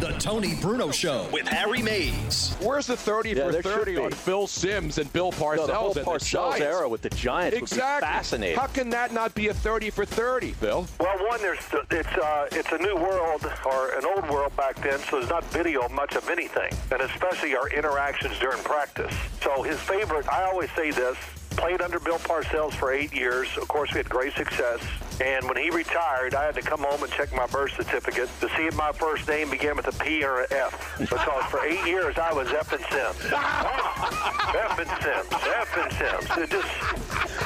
The Tony Bruno Show with Harry Mays. Where's the 30 Yeah, for 30 on Phil Simms and Bill Parcells No, the whole and the Parcells Giants? era with the Giants exactly. would be fascinating. How can that not be a 30 for 30, Bill? Well, one, there's it's uh, it's a new world or an old world back then, so there's not video much of anything, and especially our interactions during practice. So his favorite, I always say this. Played under Bill Parcells for eight years. Of course, we had great success. And when he retired, I had to come home and check my birth certificate to see if my first name began with a P or an F. Because for eight years, I was F and Simms. F and Simms. F and Simms. It just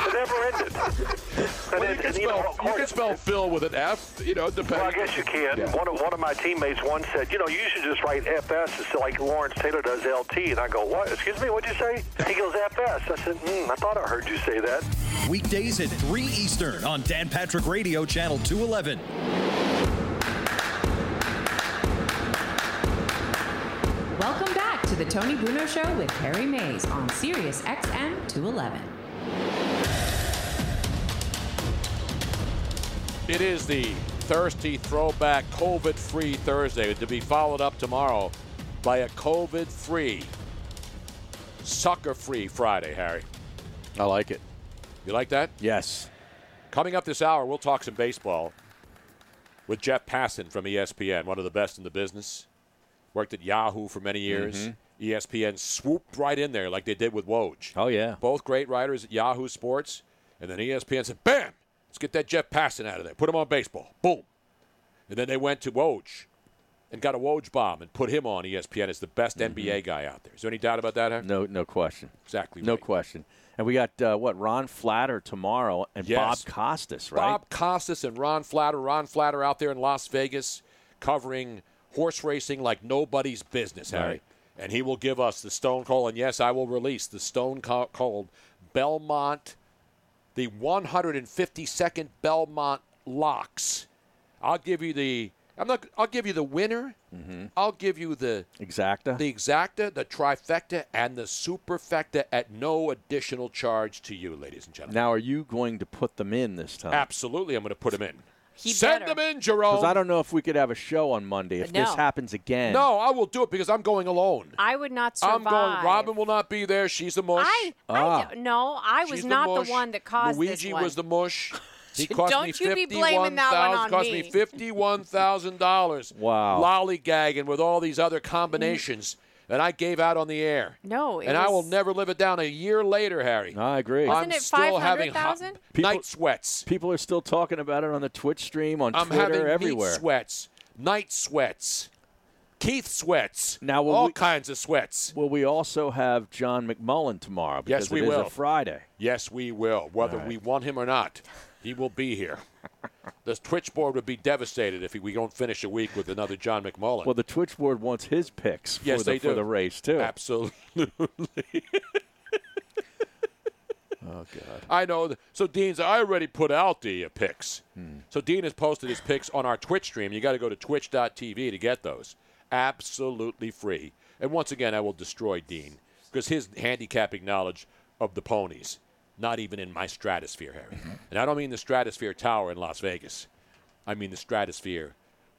it never ended. Well, you then- can you know, spell, of you can course- spell Phil with an F, you know, depending. well, I guess you can. Yeah. One, of, one of my teammates once said, you know, you should just write FS instead like Lawrence Taylor does LT. And I go, what? Excuse me, what'd you say? He goes, FS. I said, hmm, I thought I heard you say that. Weekdays at 3 Eastern on Dan Patrick Radio, Channel 211. Welcome back to the Tony Bruno Show with Harry Mays on Sirius XM 211. It is the thirsty throwback COVID free Thursday to be followed up tomorrow by a COVID free, sucker free Friday, Harry. I like it. You like that? Yes. Coming up this hour, we'll talk some baseball with Jeff Passan from ESPN, one of the best in the business. Worked at Yahoo for many years. Mm-hmm. E ESPN swooped right in there like they did with Woj. Oh yeah. Both great writers at Yahoo Sports. And then ESPN said, bam, let's get that Jeff Passan out of there. Put him on baseball. Boom. And then they went to Woj and got a Woj bomb and put him on ESPN as the best mm-hmm. NBA guy out there. Is there any doubt about that? Harry? No, no question. Exactly No right. question. And we got uh, what Ron Flatter tomorrow and Yes. Bob Costas, right? Bob Costas and Ron Flatter. Ron Flatter out there in Las Vegas covering horse racing like nobody's business, Harry. Right. And he will give us the Stone Cold, and yes, I will release the Stone Co- Cold Belmont, the 152nd Belmont locks. I'll give you the. I'm not. I'll give you the winner. I'll give you the Exacta. the exacta, the trifecta, and the superfecta at no additional charge to you, ladies and gentlemen. now, are you going to put them in this time? Absolutely, I'm going to put them in. He Send better. them in, Jerome. Because I don't know if we could have a show on Monday if this happens again. No, I will do it because I'm going alone. I would not survive. I'm going. Robin will not be there. She's the mush. I, Ah. I no, I was She's not mush. the one that caused Luigi this one. was the mush. He cost Don't me you be blaming that one on cost me. me fifty-one thousand dollars. Wow. Lollygagging with all these other combinations that I gave out on the air. No, it and I will never live it down. A year later, Harry. I agree. Wasn't I'm it still having hot People- night sweats. People are still talking about it on the Twitch stream, on I'm Twitter, having everywhere. meat sweats, night sweats, Keith sweats. Now, will all we- kinds of sweats. Will we also have John McMullen tomorrow? Because Yes, we it is will. a Friday. Yes, we will. Whether we want him or not, he will be here. the Twitch board would be devastated if we don't finish a week with another John McMullen. Well, the Twitch board wants his picks yes, for, the, they for the race too. Absolutely. Oh God. I know. So Dean's, I already put out the uh, picks. Hmm. So Dean has posted his picks on our Twitch stream. You got to go to twitch.tv to get those. Absolutely free. And once again, I will destroy Dean because his handicapping knowledge of the ponies, not even in my stratosphere, Harry. Mm-hmm. And I don't mean the Stratosphere Tower in Las Vegas. I mean the stratosphere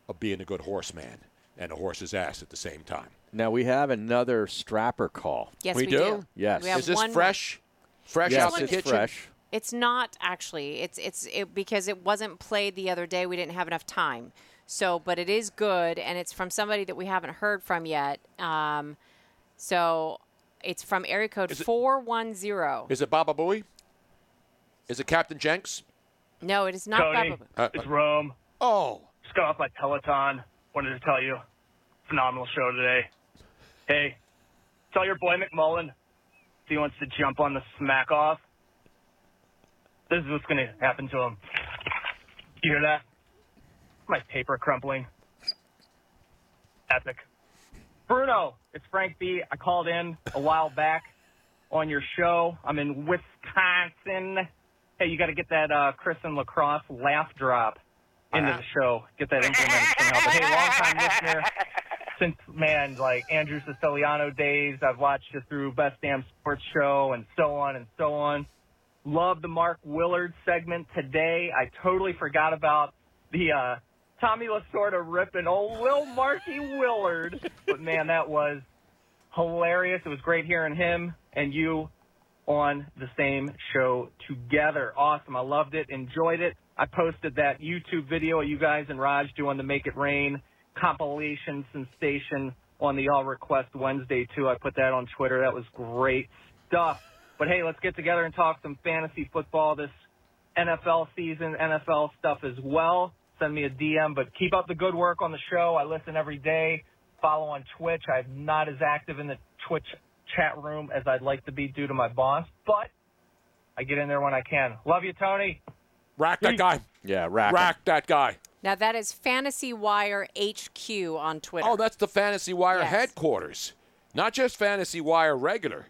of being a good horseman and a horse's ass at the same time. Now we have another strapper call. Yes, We we, do? Yes. We Is this one- fresh? Fresh yes, out the kitchen? fresh. It's not actually. It's it's it, because it wasn't played the other day. We didn't have enough time. So, but it is good, and it's from somebody that we haven't heard from yet. Um, so, it's from area code Is it- four one zero. Is it Baba Booey? Is it Captain Janks? No, it is not Tony, Baba. Uh, it's Rome. Oh. Just got off my Peloton. Wanted to tell you, phenomenal show today. Hey, tell your boy McMullen if he wants to jump on the smack off. This is what's going to happen to him. You hear that? My paper crumpling. Epic. Bruno, it's Frank B. I called in a while back on your show. I'm in Wisconsin. Hey, you got to get that uh, Chris and Lacrosse laugh drop into the show. Get that implemented somehow. But hey, long time listener. Since man, like Andrew Siciliano days, I've watched you through Best Damn Sports Show and so on and so on. Love the Mark Willard segment today. I totally forgot about the uh, Tommy was sort of ripping old Will Marky Willard. But man, that was hilarious. It was great hearing him and you on the same show together. Awesome. I loved it. Enjoyed it. I posted that YouTube video of you guys and Raj doing the Make It Rain compilation sensation on the All Request Wednesday too. I put that on Twitter. That was great stuff. But hey, let's get together and talk some fantasy football this NFL season, NFL stuff as well. Send me a DM, but keep up the good work on the show. I listen every day. Follow on Twitch. I'm not as active in the Twitch chat room as I'd like to be due to my boss, but I get in there when I can. Love you, Tony. Rack that guy. Yeah, rack. Rack that guy. Now that is Fantasy Wire HQ on Twitter. Oh, that's the Fantasy Wire Yes. headquarters. Not just Fantasy Wire regular.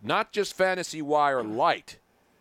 Not just Fantasy Wire light.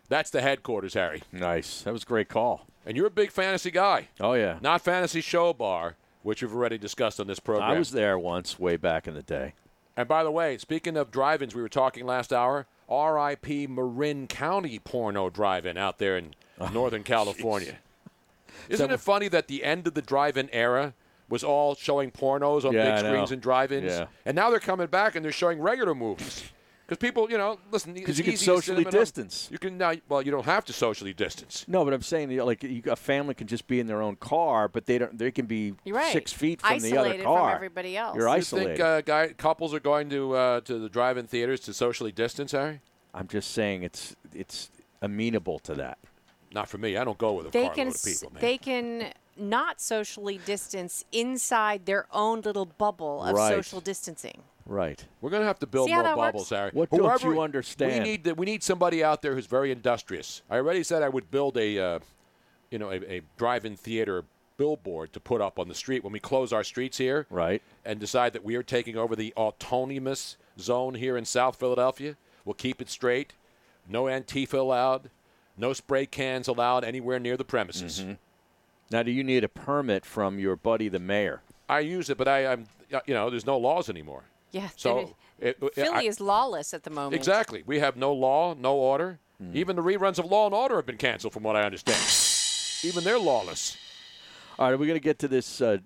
That's the headquarters, Harry. Nice. That was a great call. And you're a big fantasy guy. Oh yeah. Not Fantasy Show Bar, which you've already discussed on this program. I was there once, way back in the day. And by the way, speaking of drive-ins, we were talking last hour. R.I.P. Marin County porno drive-in out there in oh, Northern California. Isn't it funny that the end of the drive-in era was all showing pornos on Yeah, big screens and drive-ins, Yeah. and now they're coming back and they're showing regular movies. Because people, you know, listen. Because you can socially distance. You can now. Well, you don't have to socially distance. No, but I'm saying you know, like you, a family can just be in their own car, but they don't. They can be right. six feet from the Isolated other from car. everybody else. You're You You isolated. think uh, guy couples are going to uh, to the drive-in theaters to socially distance, Harry? I'm just saying it's it's amenable to that. Not for me. I don't go with a they carload can of people, man. they can not socially distance inside their own little bubble of Right. social distancing. Right. We're going to have to build See more that works? bubbles, Harry. What don't you understand? We need the, we need somebody out there who's very industrious. I already said I would build a, uh, you know, a, a drive-in theater billboard to put up on the street when we close our streets here, Right. and decide that we are taking over the autonomous zone here in South Philadelphia. We'll keep it straight. No Antifa allowed. No spray cans allowed anywhere near the premises. Mm-hmm. Now, do you need a permit from your buddy, the mayor? I use it, but I, I'm, you know, there's no laws anymore. Yeah. So it, it- Philly I- is lawless at the moment. Exactly. We have no law, no order. Hmm. Even the reruns of Law and Order have been canceled, from what I understand. Even they're lawless. All right, we're we going to get to this uh,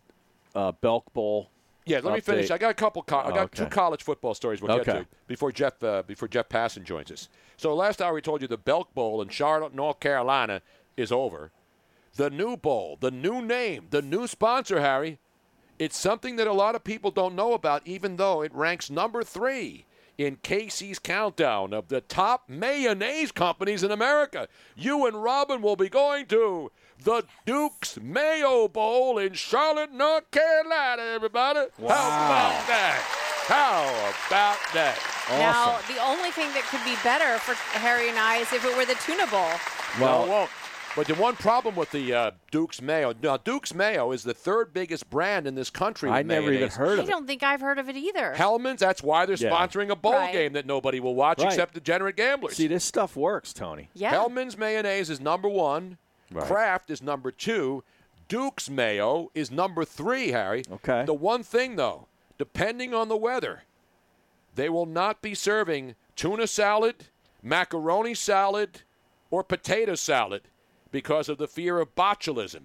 uh, Belk Bowl? Yeah, let me finish. I got a couple. Co- I Oh, got two college football stories we'll get to before Jeff uh, before Jeff Passan joins us. So last hour we told you the Belk Bowl in Charlotte, North Carolina, is over. The new bowl, the new name, the new sponsor, Harry. It's something that a lot of people don't know about, even though it ranks number three in Casey's countdown of the top mayonnaise companies in America. You and Robin will be going to the Duke's Mayo Bowl in Charlotte, North Carolina, everybody. How about that? How about that? Now, the only thing that could be better for Harry and I is if it were the tuna bowl. Well, it won't. But the one problem with the uh, Duke's Mayo, now Duke's Mayo is the third biggest brand in this country. I with never even mayonnaise. heard I of it. I don't think I've heard of it either. Hellmann's, that's why they're Yeah. sponsoring a bowl Right. game that nobody will watch Right. except degenerate gamblers. See, this stuff works, Tony. yeah. Hellmann's mayonnaise is number one. Right. Kraft is number two. Duke's Mayo is number three, Harry. Okay. The one thing, though, depending on the weather, they will not be serving tuna salad, macaroni salad, or potato salad because of the fear of botulism.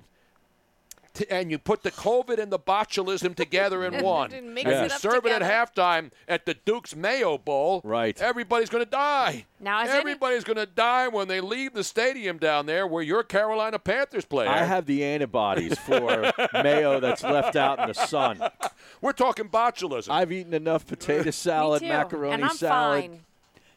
t- and you put the COVID and the botulism together in one, And and mix you it up serve it at halftime at the Duke's Mayo Bowl, Right. Everybody's going to die. Now, has any- everybody's going to die when they leave the stadium down there where your Carolina Panthers play. I have the antibodies for mayo that's left out in the sun. We're talking botulism. I've eaten enough potato salad, macaroni and I'm salad, fine.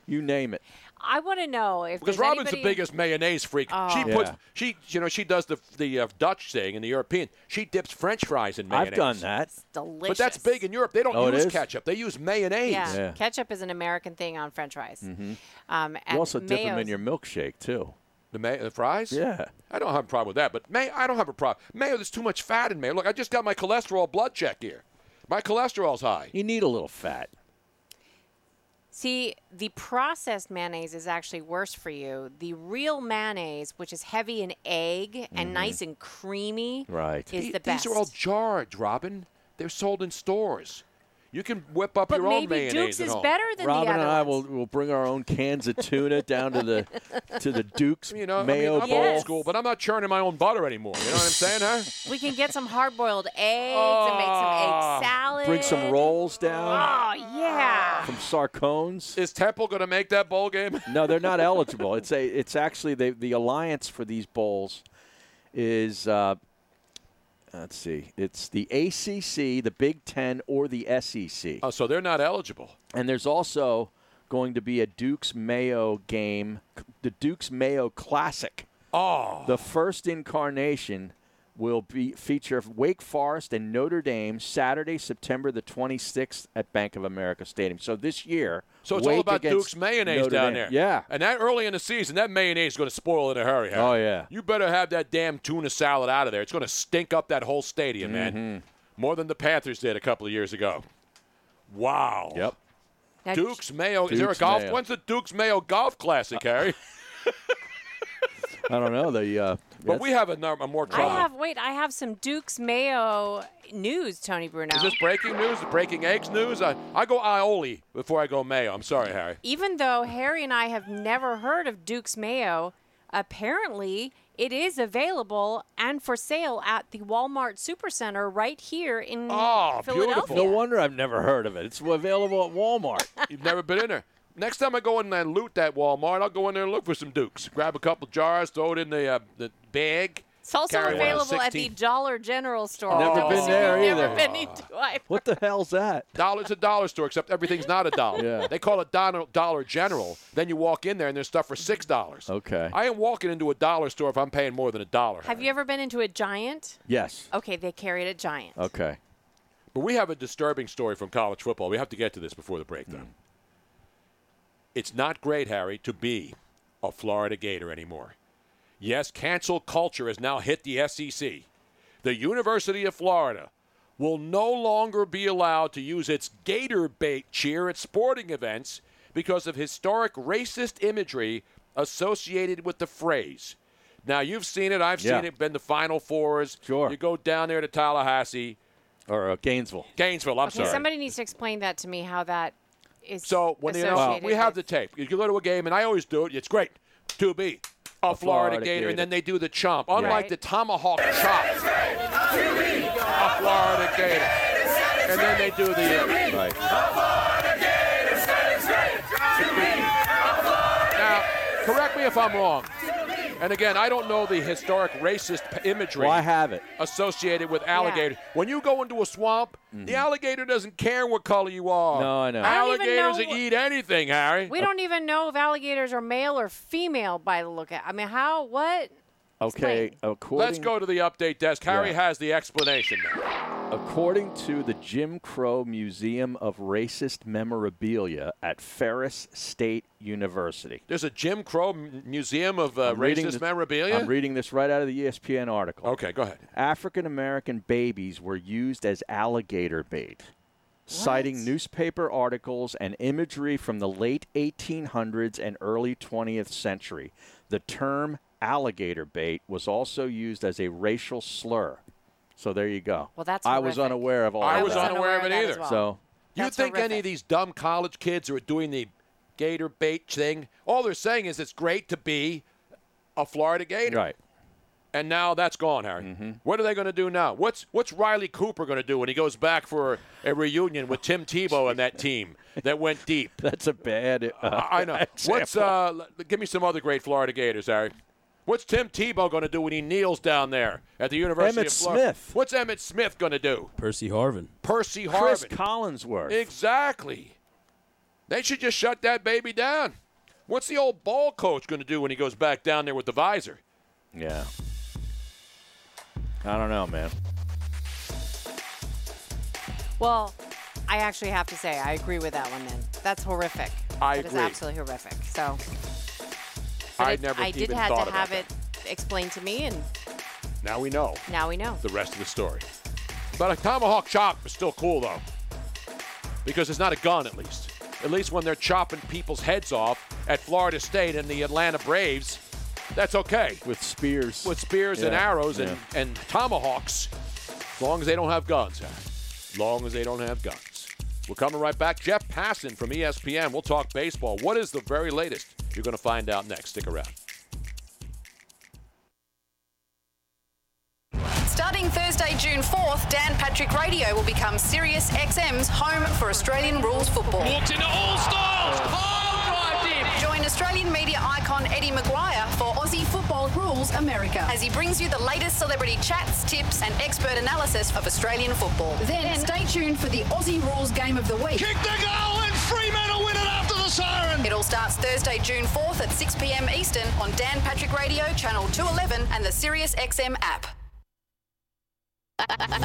you name it. I want to know if Because Robin's anybody, the biggest mayonnaise freak. Oh. She puts Yeah. she you know she does the the uh, Dutch thing and the European. She dips French fries in mayonnaise. I've done that. It's delicious. But that's big in Europe. They don't Oh, use ketchup. They use mayonnaise. Yeah. Yeah. ketchup is an American thing on French fries. Mm-hmm. Um, and You also dip them in your milkshake too. The, may- the fries? Yeah. I don't have a problem with that. But may I don't have a problem. Mayo, there's too much fat in mayo. Look, I just got my cholesterol blood check here. My cholesterol's high. You need a little fat. See, the processed mayonnaise is actually worse for you. The real mayonnaise, which is heavy in egg and nice and creamy, Mm-hmm. Right. is The- the best. These are all jars, Robin. They're sold in stores. You can whip up but your own maybe mayonnaise Duke's at is better than Robin the other and I will ones. will bring our own cans of tuna down to the to the Duke's You know, mayo I mean, I'm bowl. old school, but I'm not churning my own butter anymore. You know what I'm saying, huh? We can get some hard-boiled eggs and make some Ah. egg salad. Bring some rolls down Oh yeah. from Sarcones. Is Temple going to make that bowl game? No, they're not eligible. It's a it's actually the the alliance for these bowls is uh, let's see, it's the ACC, the Big Ten, or the SEC. Oh, so they're not eligible. And there's also going to be a Duke's Mayo game, the Duke's Mayo Classic. Oh. The first incarnation will be feature Wake Forest and Notre Dame Saturday, September the 26th at Bank of America Stadium. So this year, So it's Wake all about Duke's mayonnaise Notre down Dame. there. Yeah. And that early in the season, that mayonnaise is going to spoil in a hurry. Harry. Oh, yeah. You better have that damn tuna salad out of there. It's going to stink up that whole stadium, Mm-hmm. man. More than the Panthers did a couple of years ago. Wow. Yep. Now, Duke's Mayo. is there a golf? Mayo. When's the Duke's Mayo Golf Classic, Harry? I don't know. The uh, but we have a, a more I have wait. I have some Duke's Mayo news, Tony Bruno. Is this breaking news? Breaking eggs news? I, I go aioli before I go mayo. I'm sorry, Harry. Even though Harry and I have never heard of Duke's Mayo, apparently it is available and for sale at the Walmart Supercenter right here in Oh, Philadelphia. beautiful. no wonder I've never heard of it. It's available at Walmart. You've never been in there. Next time I go in and loot that Walmart, I'll go in there and look for some Dukes. Grab a couple jars, throw it in the uh, the bag. It's also Carry available at the Dollar General store. Never in been case there you've either. Never been into either. what the hell's that? Dollar's a dollar store, except everything's not a dollar. Yeah. They call it Dollar, dollar General. Then you walk in there and there's stuff for six dollars. Okay. I ain't walking into a dollar store if I'm paying more than a dollar. Have you ever been into a Giant? Yes. Okay, they carry it at Giant. Okay. But we have a disturbing story from college football. We have to get to this before the break, though. It's not great, Harry, to be a Florida Gator anymore. Yes, cancel culture has now hit the SEC. The University of Florida will no longer be allowed to use its Gator bait cheer at sporting events because of historic racist imagery associated with the phrase. Now, you've seen it. I've Yeah. seen it. Been the Final Fours. Sure. You go down there to Tallahassee. Or uh, Gainesville. Gainesville, I'm Okay, sorry. somebody needs to explain that to me how that is So when you know, we have the tape. You go to a game, and I always do it. It's great to be a, Florida, Florida Gator, Gator. and then they do the chomp. Unlike Right. the tomahawk chop, a Florida Gator, and then they do the. Uh, Right. now, correct me if I'm wrong. And again, I don't know the historic racist imagery Well, I have it. associated with alligators. When you go into a swamp, the alligator doesn't care what color you are. Mm-hmm. No, I know. I Alligators know eat anything, Harry. We don't even know if alligators are male or female by the look at. I mean, how? What? Okay. Explain. According, Let's go to the update desk. Harry Yeah. has the explanation now. According to the Jim Crow Museum of Racist Memorabilia at Ferris State University. There's a Jim Crow M- Museum of uh, I'm reading Racist this- Memorabilia. I'm reading this right out of the ESPN article. okay, go ahead. African American babies were used as alligator bait, citing newspaper articles and imagery from the late 1800s and early 20th century. The term alligator bait was also used as a racial slur. So there you go. Well, that's I was unaware of all that. I of was that. unaware of it either. well. So You That's think any of these dumb college kids are doing the gator bait thing? All they're saying is it's great to be a Florida Gator. right. And now that's gone, Harry. Mm-hmm. What are they going to do now? What's what's Riley Cooper going to do when he goes back for a reunion with Tim Tebow and that team that went deep? That's a bad. Uh, I know. What's uh? Give me some other great Florida Gators, Harry. What's Tim Tebow going to do when he kneels down there at the University Emmitt of Florida? Smith. What's Emmitt Smith going to do? Percy Harvin. Percy Harvin. Chris Harvin. Collinsworth. Exactly. They should just shut that baby down. What's the old ball coach going to do when he goes back down there with the visor? Yeah. I don't know, man. Well, I actually have to say I agree with that one. Then that's horrific. I It is agree. absolutely horrific. So. But I it- never think about it. I did even have thought to about have that. it explained to me, and Now we know now we know. the rest of the story. But a tomahawk chop is still cool, though, because it's not a gun, at least. At least when they're chopping people's heads off at Florida State and the Atlanta Braves, that's okay. With spears. With spears and arrows and, yeah. and tomahawks, as long as they don't have guns, As long as they don't have guns. We're coming right back. Jeff Passan from ESPN. We'll talk baseball. What is the very latest? You're going to find out next. Stick around. Starting Thursday, June 4th, Dan Patrick Radio will become Sirius XM's home for Australian rules football. Walks into all styles. Pile oh. drive in. Join Australian media icon Eddie McGuire for Aussie Football Rules America as he brings you the latest celebrity chats, tips, and expert analysis of Australian football. Then stay tuned for the Aussie Rules Game of the Week. Kick the goal and Fremantle win it after siren. It all starts Thursday, June 4th at 6 p.m. Eastern on Dan Patrick Radio, Channel 211, and the Sirius XM app.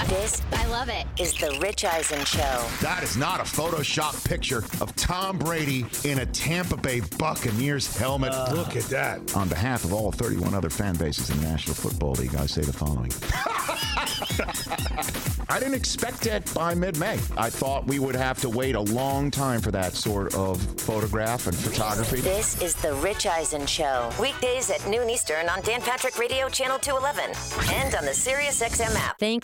This, I love it, is the Rich Eisen Show. That is not a Photoshop picture of Tom Brady in a Tampa Bay Buccaneers helmet. Uh, Look at that. On behalf of all 31 other fan bases in the National Football League, I say the following. I didn't expect it by mid May. I thought we would have to wait a long time for that sort of photograph and photography. This is the Rich Eisen Show. Weekdays at noon Eastern on Dan Patrick Radio Channel 211 and on the SiriusXM app. Thanks,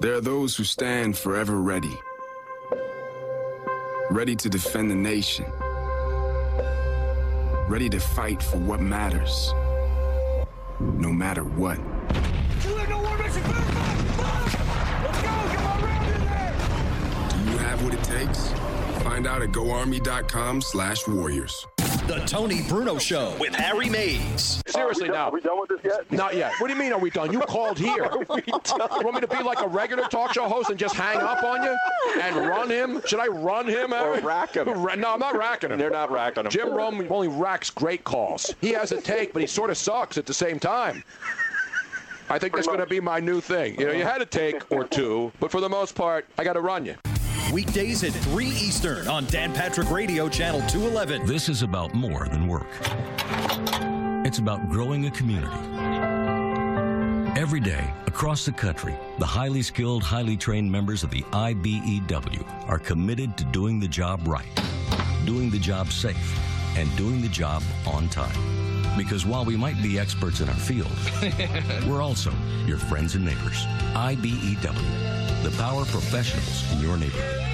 There are those who stand forever ready, ready to defend the nation, ready to fight for what matters, no matter what. Do you have what it takes? Find out at goarmy.com slash warriors. The Tony Bruno Show with Harry Mays. Seriously now. Are we done with this yet? Not yet. What do you mean are we done? You called here. You want me to be like a regular talk show host and just hang up on you and run him? Should I run him? Or rack him. No, I'm not racking him. They're not racking him. Jim Rome only racks great calls. He has a take, but he sort of sucks at the same time. I think that's going to be my new thing. You know, you had a take or two, but for the most part, I got to run you. Weekdays at 3 Eastern on Dan Patrick Radio Channel 211. This is about more than work. It's about growing a community. Every day, across the country, the highly skilled, highly trained members of the IBEW are committed to doing the job right, doing the job safe, and doing the job on time. Because while we might be experts in our field, we're also your friends and neighbors. IBEW, the power professionals in your neighborhood.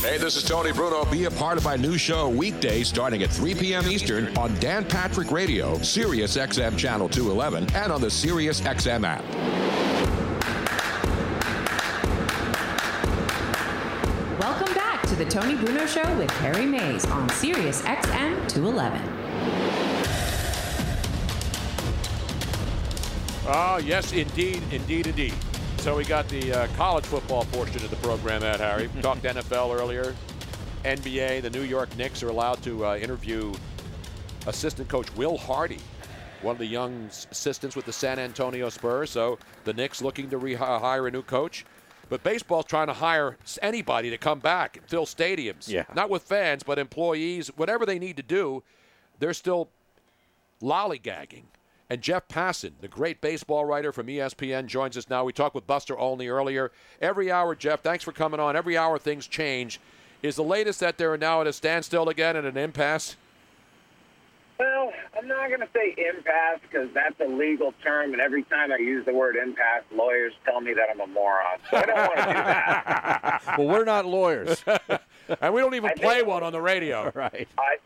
Hey, this is Tony Bruno. Be a part of my new show weekday starting at 3 p.m. Eastern on Dan Patrick Radio, Sirius XM Channel 211, and on the Sirius XM app. Welcome back to the Tony Bruno Show with Harry Mays on Sirius XM 211. Oh, ah, yes, indeed, indeed, indeed. So we got the uh, college football portion of the program at Harry. We talked NFL earlier. NBA, the New York Knicks are allowed to uh, interview assistant coach Will Hardy, one of the young assistants with the San Antonio Spurs. So the Knicks looking to rehire a new coach. But baseball's trying to hire anybody to come back and fill stadiums. Yeah. Not with fans, but employees, whatever they need to do, they're still lollygagging. And Jeff Passan, the great baseball writer from ESPN, joins us now. We talked with Buster Olney earlier. Every hour, Jeff, thanks for coming on. Every hour, things change. Is the latest that they're now at a standstill again and an impasse? Well, I'm not going to say impasse because that's a legal term, and every time I use the word impasse, lawyers tell me that I'm a moron. So I don't want to do that. well, we're not lawyers. and we don't even I play think- one on the radio. right. I,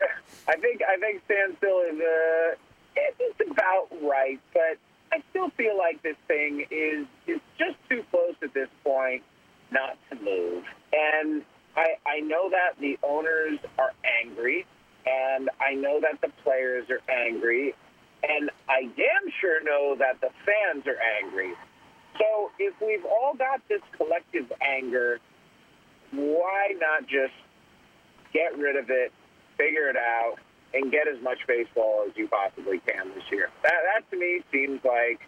I think I think standstill is uh, it- it's about right, but I still feel like this thing is is just too close at this point not to move. And I I know that the owners are angry, and I know that the players are angry, and I damn sure know that the fans are angry. So if we've all got this collective anger, why not just get rid of it, figure it out, and get as much baseball as you possibly can this year. That, that to me seems like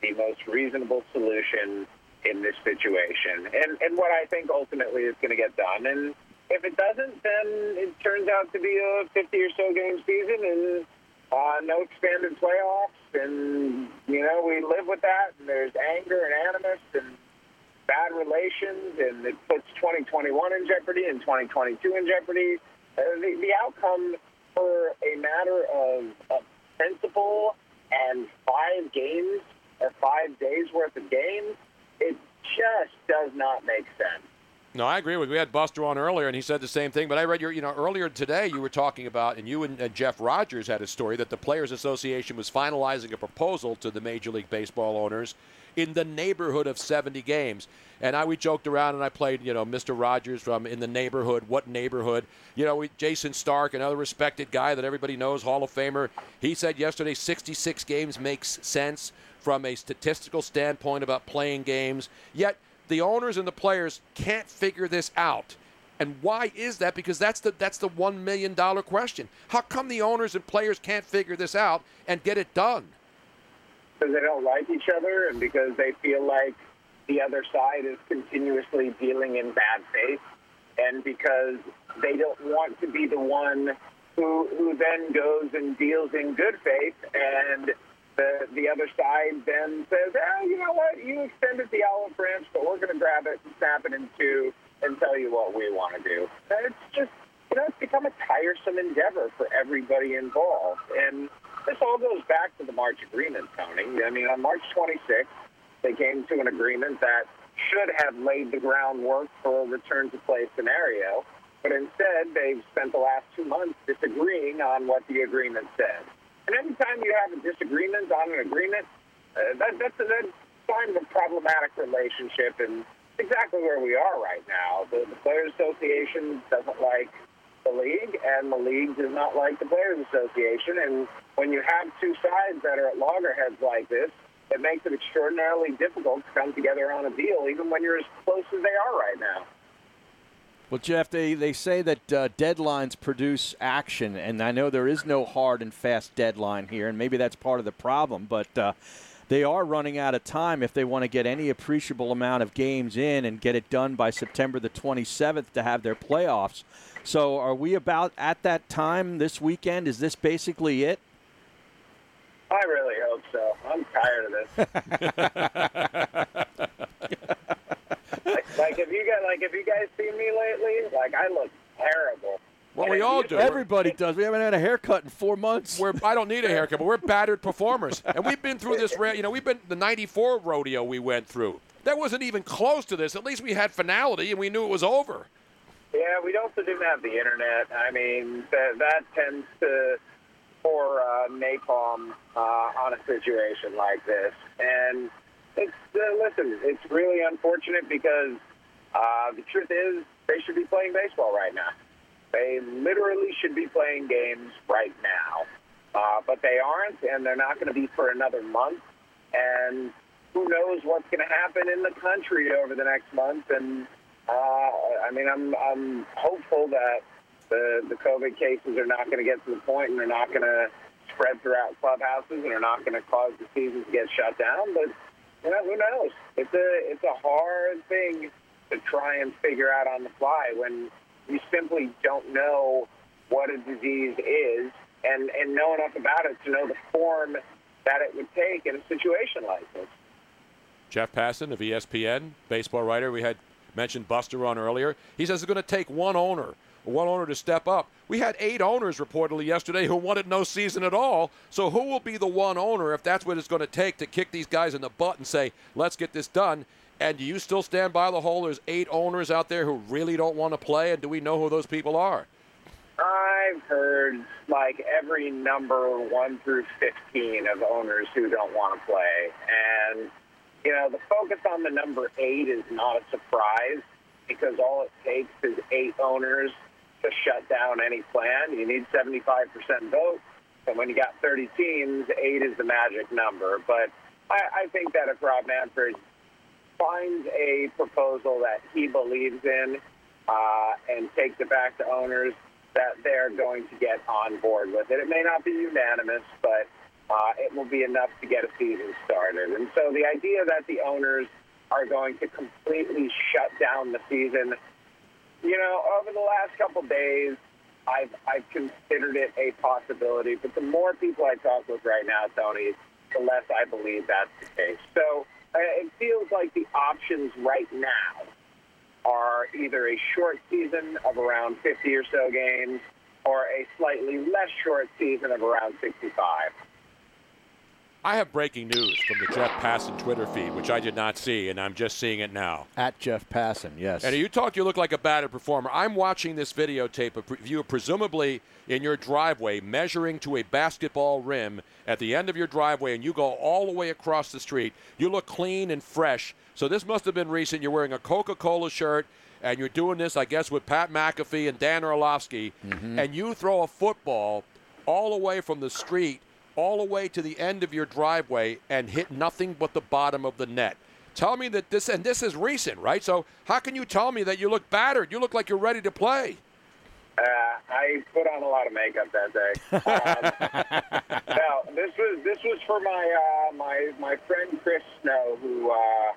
the most reasonable solution in this situation, and and what I think ultimately is going to get done. And if it doesn't, then it turns out to be a 50 or so game season and uh, no expanded playoffs, and you know we live with that. And there's anger and animus and bad relations, and it puts 2021 in jeopardy and 2022 in jeopardy. Uh, the, the outcome for a matter of, of principle and five games or five days worth of games, it just does not make sense. No, I agree with. We had Buster on earlier, and he said the same thing. But I read your, you know, earlier today you were talking about, and you and, and Jeff Rogers had a story that the Players Association was finalizing a proposal to the Major League Baseball owners in the neighborhood of 70 games. And I we joked around, and I played, you know, Mr. Rogers from in the neighborhood. What neighborhood? You know, we, Jayson Stark, another respected guy that everybody knows, Hall of Famer. He said yesterday 66 games makes sense from a statistical standpoint about playing games. Yet the owners and the players can't figure this out. And why is that? Because that's the that's the one million dollar question. How come the owners and players can't figure this out and get it done? Because they don't like each other and because they feel like the other side is continuously dealing in bad faith and because they don't want to be the one who who then goes and deals in good faith and the the other side then says, oh, you know what, you extended the olive branch, but we're going to grab it and snap it in two and tell you what we want to do. It's just, you know, it's become a tiresome endeavor for everybody involved. And this all goes back to the March agreement, Tony. I mean, on March 26th, they came to an agreement that should have laid the groundwork for a return to play scenario. But instead, they've spent the last two months disagreeing on what the agreement said. And anytime you have a disagreement on an agreement, uh, that, that's a that's a sign of a problematic relationship, and exactly where we are right now. The, the Players Association doesn't like the league, and the league does not like the Players Association. And when you have two sides that are at loggerheads like this, it makes it extraordinarily difficult to come together on a deal, even when you're as close as they are right now. Well, Jeff, they, they say that uh, deadlines produce action, and I know there is no hard and fast deadline here, and maybe that's part of the problem, but uh, they are running out of time if they want to get any appreciable amount of games in and get it done by September the 27th to have their playoffs. So, are we about at that time this weekend? Is this basically it? I really hope so. I'm tired of this. like, like if you guys, like if you guys see me lately, like I look terrible. Well, we all do. Everybody does. We haven't had a haircut in four months. We're, I don't need a haircut, but we're battered performers, and we've been through this. You know, we've been the '94 rodeo we went through. That wasn't even close to this. At least we had finality, and we knew it was over. Yeah, we also didn't have the internet. I mean, that that tends to pour uh, napalm uh, on a situation like this. And it's uh, listen, it's really unfortunate because Uh, the truth is, they should be playing baseball right now. They literally should be playing games right now. Uh, but they aren't, and they're not going to be for another month. And who knows what's going to happen in the country over the next month? And uh, I mean, I'm I'm hopeful that the the COVID cases are not going to get to the point, and they're not going to spread throughout clubhouses, and are not going to cause the season to get shut down. But you know, who knows? It's a it's a hard thing to try and figure out on the fly when you simply don't know what a disease is and, and know enough about it to know the form that it would take in a situation like this. Jeff Passan of ESPN, baseball writer. We had mentioned Buster on earlier. He says it's going to take one owner, one owner to step up. We had eight owners reportedly yesterday who wanted no season at all. So who will be the one owner if that's what it's going to take to kick these guys in the butt and say, let's get this done? And do you still stand by the whole there's eight owners out there who really don't want to play? And do we know who those people are? I've heard like every number one through 15 of owners who don't want to play. And, you know, the focus on the number eight is not a surprise because all it takes is eight owners to shut down any plan. You need 75% vote. And when you got 30 teams, eight is the magic number. But I, I think that if Rob Manfred finds a proposal that he believes in uh, and takes it back to owners, that they're going to get on board with it. It may not be unanimous, but uh, it will be enough to get a season started. And so the idea that the owners are going to completely shut down the season, you know, over the last couple days, I've, I've considered it a possibility. But the more people I talk with right now, Tony, the less I believe that's the case. So uh, it feels like the options right now are either a short season of around 50 or so games or a slightly less short season of around 65. I have breaking news from the Jeff Passan Twitter feed, which I did not see, and I'm just seeing it now. At Jeff Passan, yes. And you talk, you look like a battered performer. I'm watching this videotape of you presumably in your driveway measuring to a basketball rim at the end of your driveway, and you go all the way across the street. You look clean and fresh. So this must have been recent. You're wearing a Coca-Cola shirt, and you're doing this, I guess, with Pat McAfee and Dan Orlovsky, mm-hmm. and you throw a football all the way from the street all the way to the end of your driveway and hit nothing but the bottom of the net. Tell me that this, and this is recent, right? So how can you tell me that you look battered? You look like you're ready to play. Uh, I put on a lot of makeup that day. Um, no, this was this was for my uh, my my friend Chris Snow, who uh,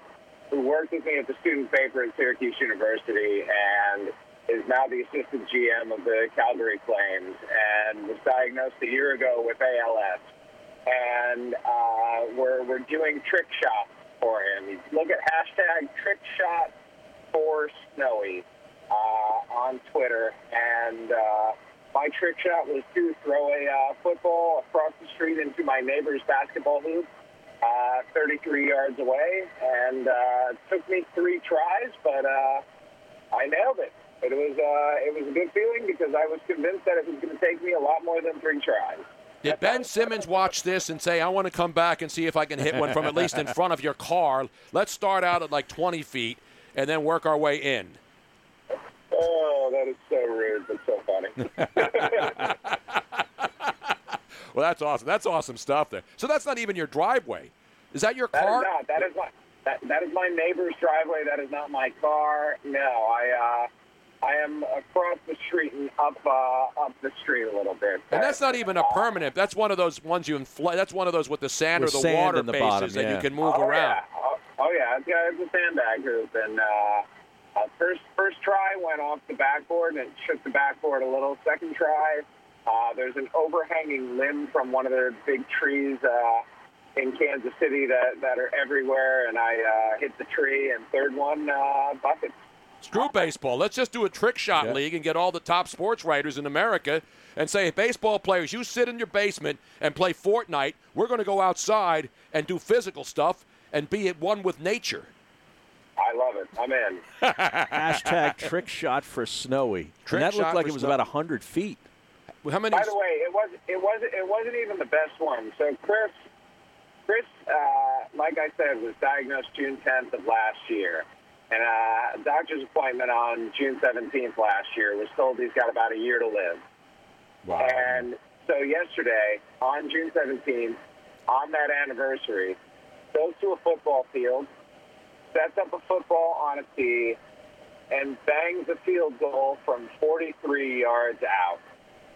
who worked with me at the student paper at Syracuse University, and is now the assistant GM of the Calgary Flames, and was diagnosed a year ago with ALS. And uh, we're we're doing trick shots for him. Look at hashtag trick shot for Snowy uh, on Twitter, and uh, my trick shot was to throw a uh, football across the street into my neighbor's basketball hoop, uh, 33 yards away, and uh, it took me three tries, but I nailed it. It was uh, it was a good feeling because I was convinced that it was going to take me a lot more than three tries. Did Ben Simmons watch this and say, I want to come back and see if I can hit one from at least in front of your car? Let's start out at like 20 feet and then work our way in. Oh, that is so rude, but so funny. Well, that's awesome. That's awesome stuff there. So that's not even your driveway. Is that your That is car? not. That is my. That, that is my neighbor's driveway. That is not my car. No, I. Uh, I am across the street and up uh, up the street a little bit. And that's not even a permanent. That's one of those ones you inflate. That's one of those with the sand With or the sand water in the bases bottom, that you can move oh, around. Yeah. Oh, oh yeah, it's, yeah, it's a sandbag hoop, and uh, uh, first first try went off the backboard and it shook the backboard a little. Second try, uh, there's an overhanging limb from one of their big trees uh, in Kansas City that that are everywhere, and I uh, hit the tree. And third one, uh, bucket. Screw baseball. Let's just do a trick shot Yeah. league and get all the top sports writers in America and say, baseball players, you sit in your basement and play Fortnite. We're going to go outside and do physical stuff and be at one with nature. I love it. I'm in. Hashtag trick shot for Snowy. Trick and that looked like it was Snowy. about 100 feet. How many? By the way, it was it wasn't it wasn't even the best one. So Chris, Chris, uh, like I said, was diagnosed June 10th of last year, and uh, a doctor's appointment on June 17th last year. Was told he's got about a year to live. Wow. And so yesterday, on June 17th, on that anniversary, goes to a football field, sets up a football on a tee, and bangs a field goal from 43 yards out.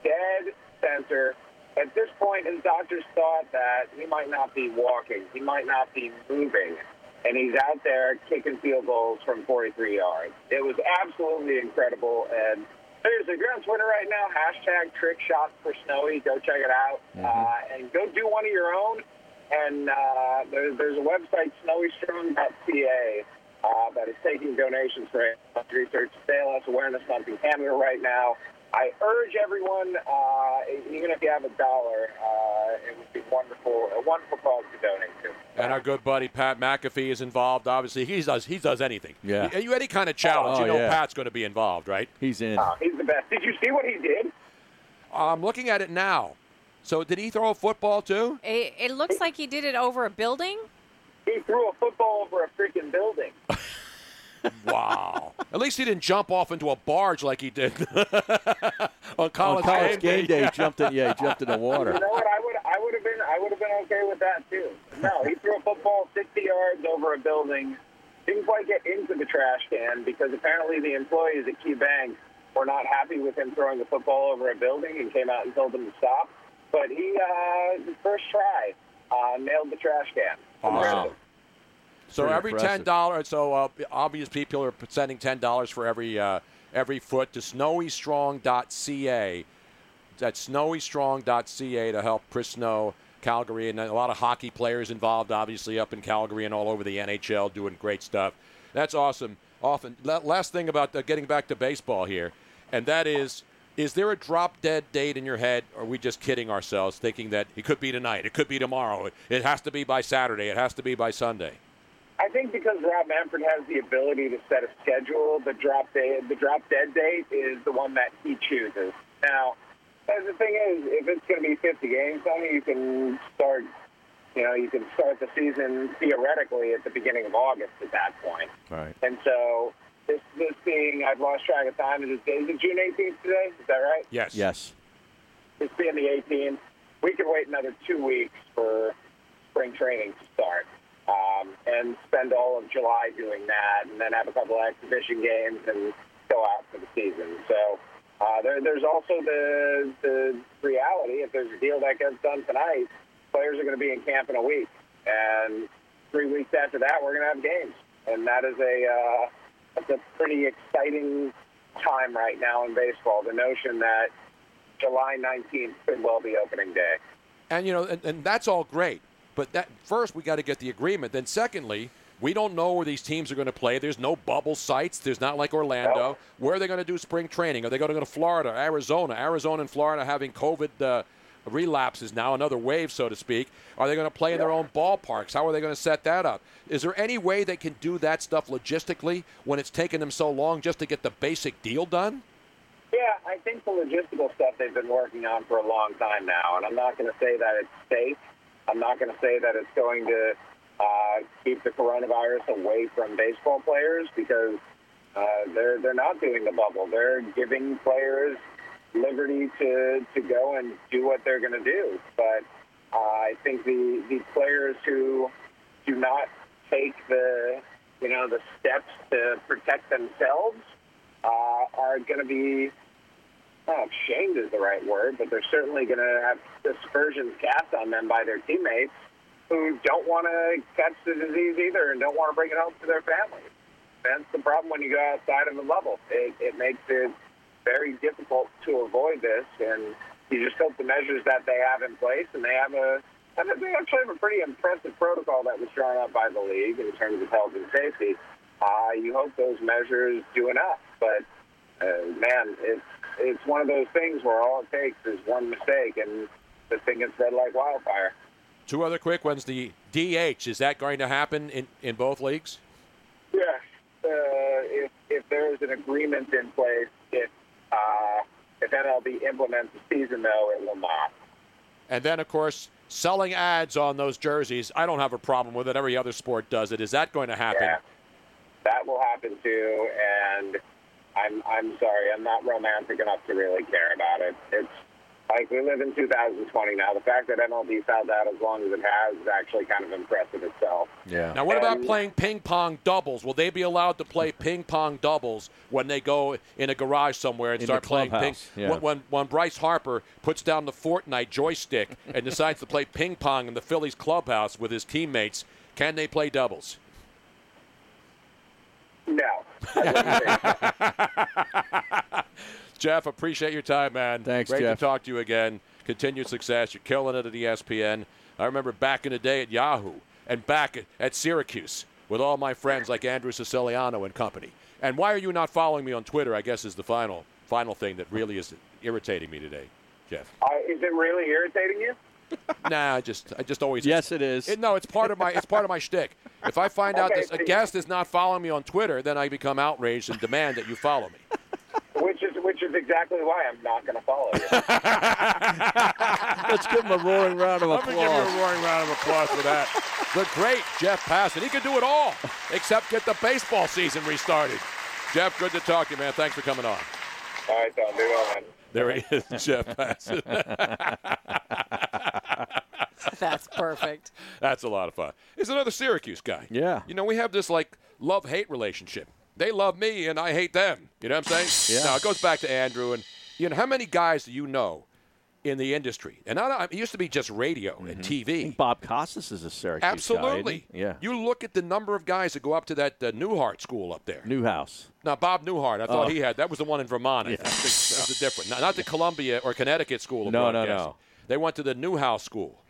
Dead center. At this point, his doctors thought that he might not be walking. He might not be moving. And he's out there kicking field goals from 43 yards. It was absolutely incredible. And there's a you're on Twitter right now, hashtag trick shot for Snowy. Go check it out. Uh, and go do one of your own. And uh, there's, there's a website, snowystrong.ca, uh, that is taking donations for research, ALS Awareness Month in Canada right now. I urge everyone, uh, even if you have a dollar, uh, it would be wonderful, a wonderful cause to donate to. And our good buddy Pat McAfee is involved. Obviously, he does he does anything. Yeah. You, any kind of challenge, Oh, you know yeah. Pat's going to be involved, right? He's in. Uh, he's the best. Did you see what he did? I'm looking at it now. So did he throw a football too? It, it looks like he did it over a building. He threw a football over a freaking building. Wow. At least he didn't jump off into a barge like he did on college, On college game day, he jumped in. Yeah, he jumped in the water. You know what? I would, I would have been, I would have been okay with that too. No, he threw a football 60 yards over a building. Didn't quite get into the trash can because apparently the employees at Key Bank were not happy with him throwing the football over a building and came out and told him to stop. But he, uh, first try, uh, nailed the trash can. Awesome. So Pretty every impressive. ten dollars, so uh, obvious people are sending ten dollars for every uh, every foot to snowystrong.ca. That's snowystrong.ca to help Chris Snow, Calgary, and a lot of hockey players involved, obviously up in Calgary and all over the NHL, doing great stuff. That's awesome. Often, la- last thing about uh, getting back to baseball here, and that is. Is there a drop dead date in your head, or are we just kidding ourselves, thinking that it could be tonight, it could be tomorrow, it has to be by Saturday, it has to be by Sunday? I think because Rob Manfred has the ability to set a schedule, the drop day, the drop dead date is the one that he chooses. Now, the thing is, if it's going to be 50 games, Tony, you can start. You know, you can start the season theoretically at the beginning of August at that point. Right. And so, this this being, I've lost track of time. Is it, is it June 18th today? Is that right? Yes. Yes. This being the 18th, we could wait another two weeks for spring training to start, um, and spend all of July doing that, and then have a couple of exhibition games and go out for the season. So uh, there, there's also the the reality. If there's a deal that gets done tonight, players are going to be in camp in a week, and three weeks after that, we're going to have games, and that is a uh, that's a pretty exciting time right now in baseball. The notion that July 19th could well be opening day. And you know, and, and that's all great. But that first we got to get the agreement. Then secondly, we don't know where these teams are going to play. There's no bubble sites. There's not like Orlando. Where are they going to do spring training? Are they going to go to Florida, Arizona? Arizona and Florida having COVID uh, relapses now, another wave, so to speak. Are they going to play in their own ballparks? How are they going to set that up? Is there any way they can do that stuff logistically when it's taken them so long just to get the basic deal done? Yeah, I think the logistical stuff they've been working on for a long time now, and I'm not going to say that it's safe. I'm not going to say that it's going to uh, keep the coronavirus away from baseball players because uh, they're they're not doing the bubble. They're giving players liberty to to go and do what they're going to do. But uh, I think the the players who do not take the you know the steps to protect themselves uh, are going to be not shamed is the right word, but they're certainly going to have aspersions cast on them by their teammates who don't want to catch the disease either and don't want to bring it home to their families. That's the problem when you go outside of the bubble. It, it makes it very difficult to avoid this, and you just hope the measures that they have in place, and they have a and they actually have a pretty impressive protocol that was drawn up by the league in terms of health and safety. Uh, you hope those measures do enough, but uh, man, it's it's one of those things where all it takes is one mistake, and the thing gets spread like wildfire. Two other quick ones. The DH, is that going to happen in, in both leagues? Yeah, uh, if if there is an agreement in place, if uh, if MLB implements the season, though, it will not. And then, of course, selling ads on those jerseys. I don't have a problem with it. Every other sport does it. Is that going to happen? Yeah. that will happen too. And I'm I'm sorry, I'm not romantic enough to really care about it. It's like we live in 2020 now. The fact that MLB's held out as long as it has is actually kind of impressive itself. Yeah. Now, what about playing ping pong doubles? Will they be allowed to play ping pong doubles when they go in a garage somewhere and start playing ping? clubhouse, yeah. When, when when Bryce Harper puts down the Fortnite joystick and decides to play ping pong in the Phillies clubhouse with his teammates, can they play doubles? No. Jeff, appreciate your time, man. Thanks, Great Jeff. to talk to you again. Continued success. You're killing it at ESPN. I remember back in the day at Yahoo and back at, at Syracuse with all my friends like Andrew Siciliano and company. And why are you not following me on Twitter? I guess is the final final thing that really is irritating me today, Jeff. Uh, is it really irritating you? nah, I just I just always Yes, it is. It, no, it's part of my it's part of my shtick. If I find out Okay, this, a guest is not following me on Twitter, then I become outraged and demand that you follow me. Which is which is exactly why I'm not going to follow you. Let's give him a roaring round of I'm going to give you applause. a roaring round of applause for that. The great Jeff Passan. He can do it all except get the baseball season restarted. Jeff, good to talk to you, man. Thanks for coming on. All right, Don, do well, man. There he is, Jeff Passan. That's perfect. That's a lot of fun. He's another Syracuse guy. Yeah. You know, we have this like love hate relationship. They love me and I hate them. You know what I'm saying? Yeah. Now it goes back to Andrew and you know how many guys do you know in the industry? And I, it used to be just radio and TV. Bob Costas is a Syracuse guy. Absolutely. Yeah. You look at the number of guys that go up to that uh, Newhart school up there. Newhouse. Now, Bob Newhart, I thought Oh. he had that was the one in Vermont. Yeah. think. That was a different, not, not the Columbia or Connecticut School of No, no, no. They went to the Newhouse School,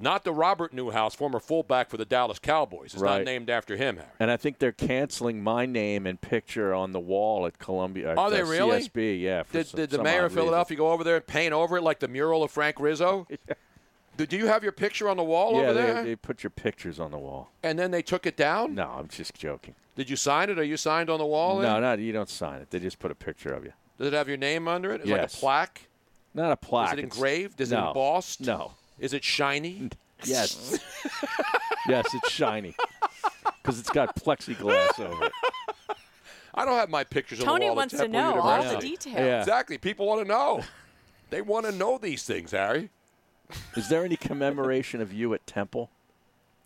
not the Robert Newhouse, former fullback for the Dallas Cowboys. It's not named after him, Harry. And I think they're canceling my name and picture on the wall at Columbia. Are they really? CSB, yeah. Did, some- did the mayor of Philadelphia go over there and paint over it like the mural of Frank Rizzo? Do do you have your picture on the wall. Yeah, over they, there? they put your pictures on the wall. and then they took it down? No, I'm just joking. Did you sign it? Are you signed on the wall? no, no, you don't sign it. They just put a picture of you. Does it have your name under it? it? Is it like a plaque? Not a plaque. Is it engraved? Is it embossed? No. Is it shiny? Yes. yes, it's shiny because it's got plexiglass over it. I don't have my pictures on Tony the wall. at wants to Temple know all the details. Yeah. Exactly. People want to know. They want to know these things, Harry. Is there any commemoration of you at Temple?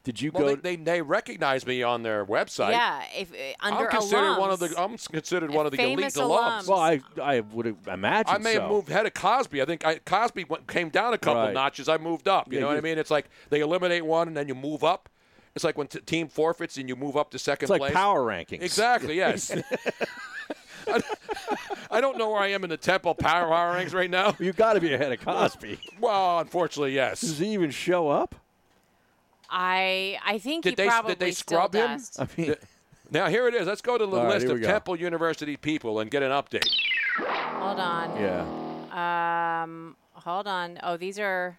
Did you Well, go? they, they, they recognize me on their website. Yeah, if uh, under I'm considered one of the. I'm considered one of the elite alums. alums. well, I I would imagine. I may so. have moved ahead of Cosby. I think I, Cosby went, came down a couple Right. notches. I moved up. You Yeah, know what I mean? It's like they eliminate one and then you move up. It's like when t- team forfeits and you move up to second It's like place. power rankings. Exactly. Yes. I, I don't know where I am in the Temple power rankings right now. You got to be ahead of Cosby. Well, unfortunately, yes. Does he even show up? I I think Did he they probably did they still scrub him? does. I mean, Now here it is. Let's go to the All right, list here of. Temple University people and get an update. Hold on. yeah. Um, hold on. Oh, these are.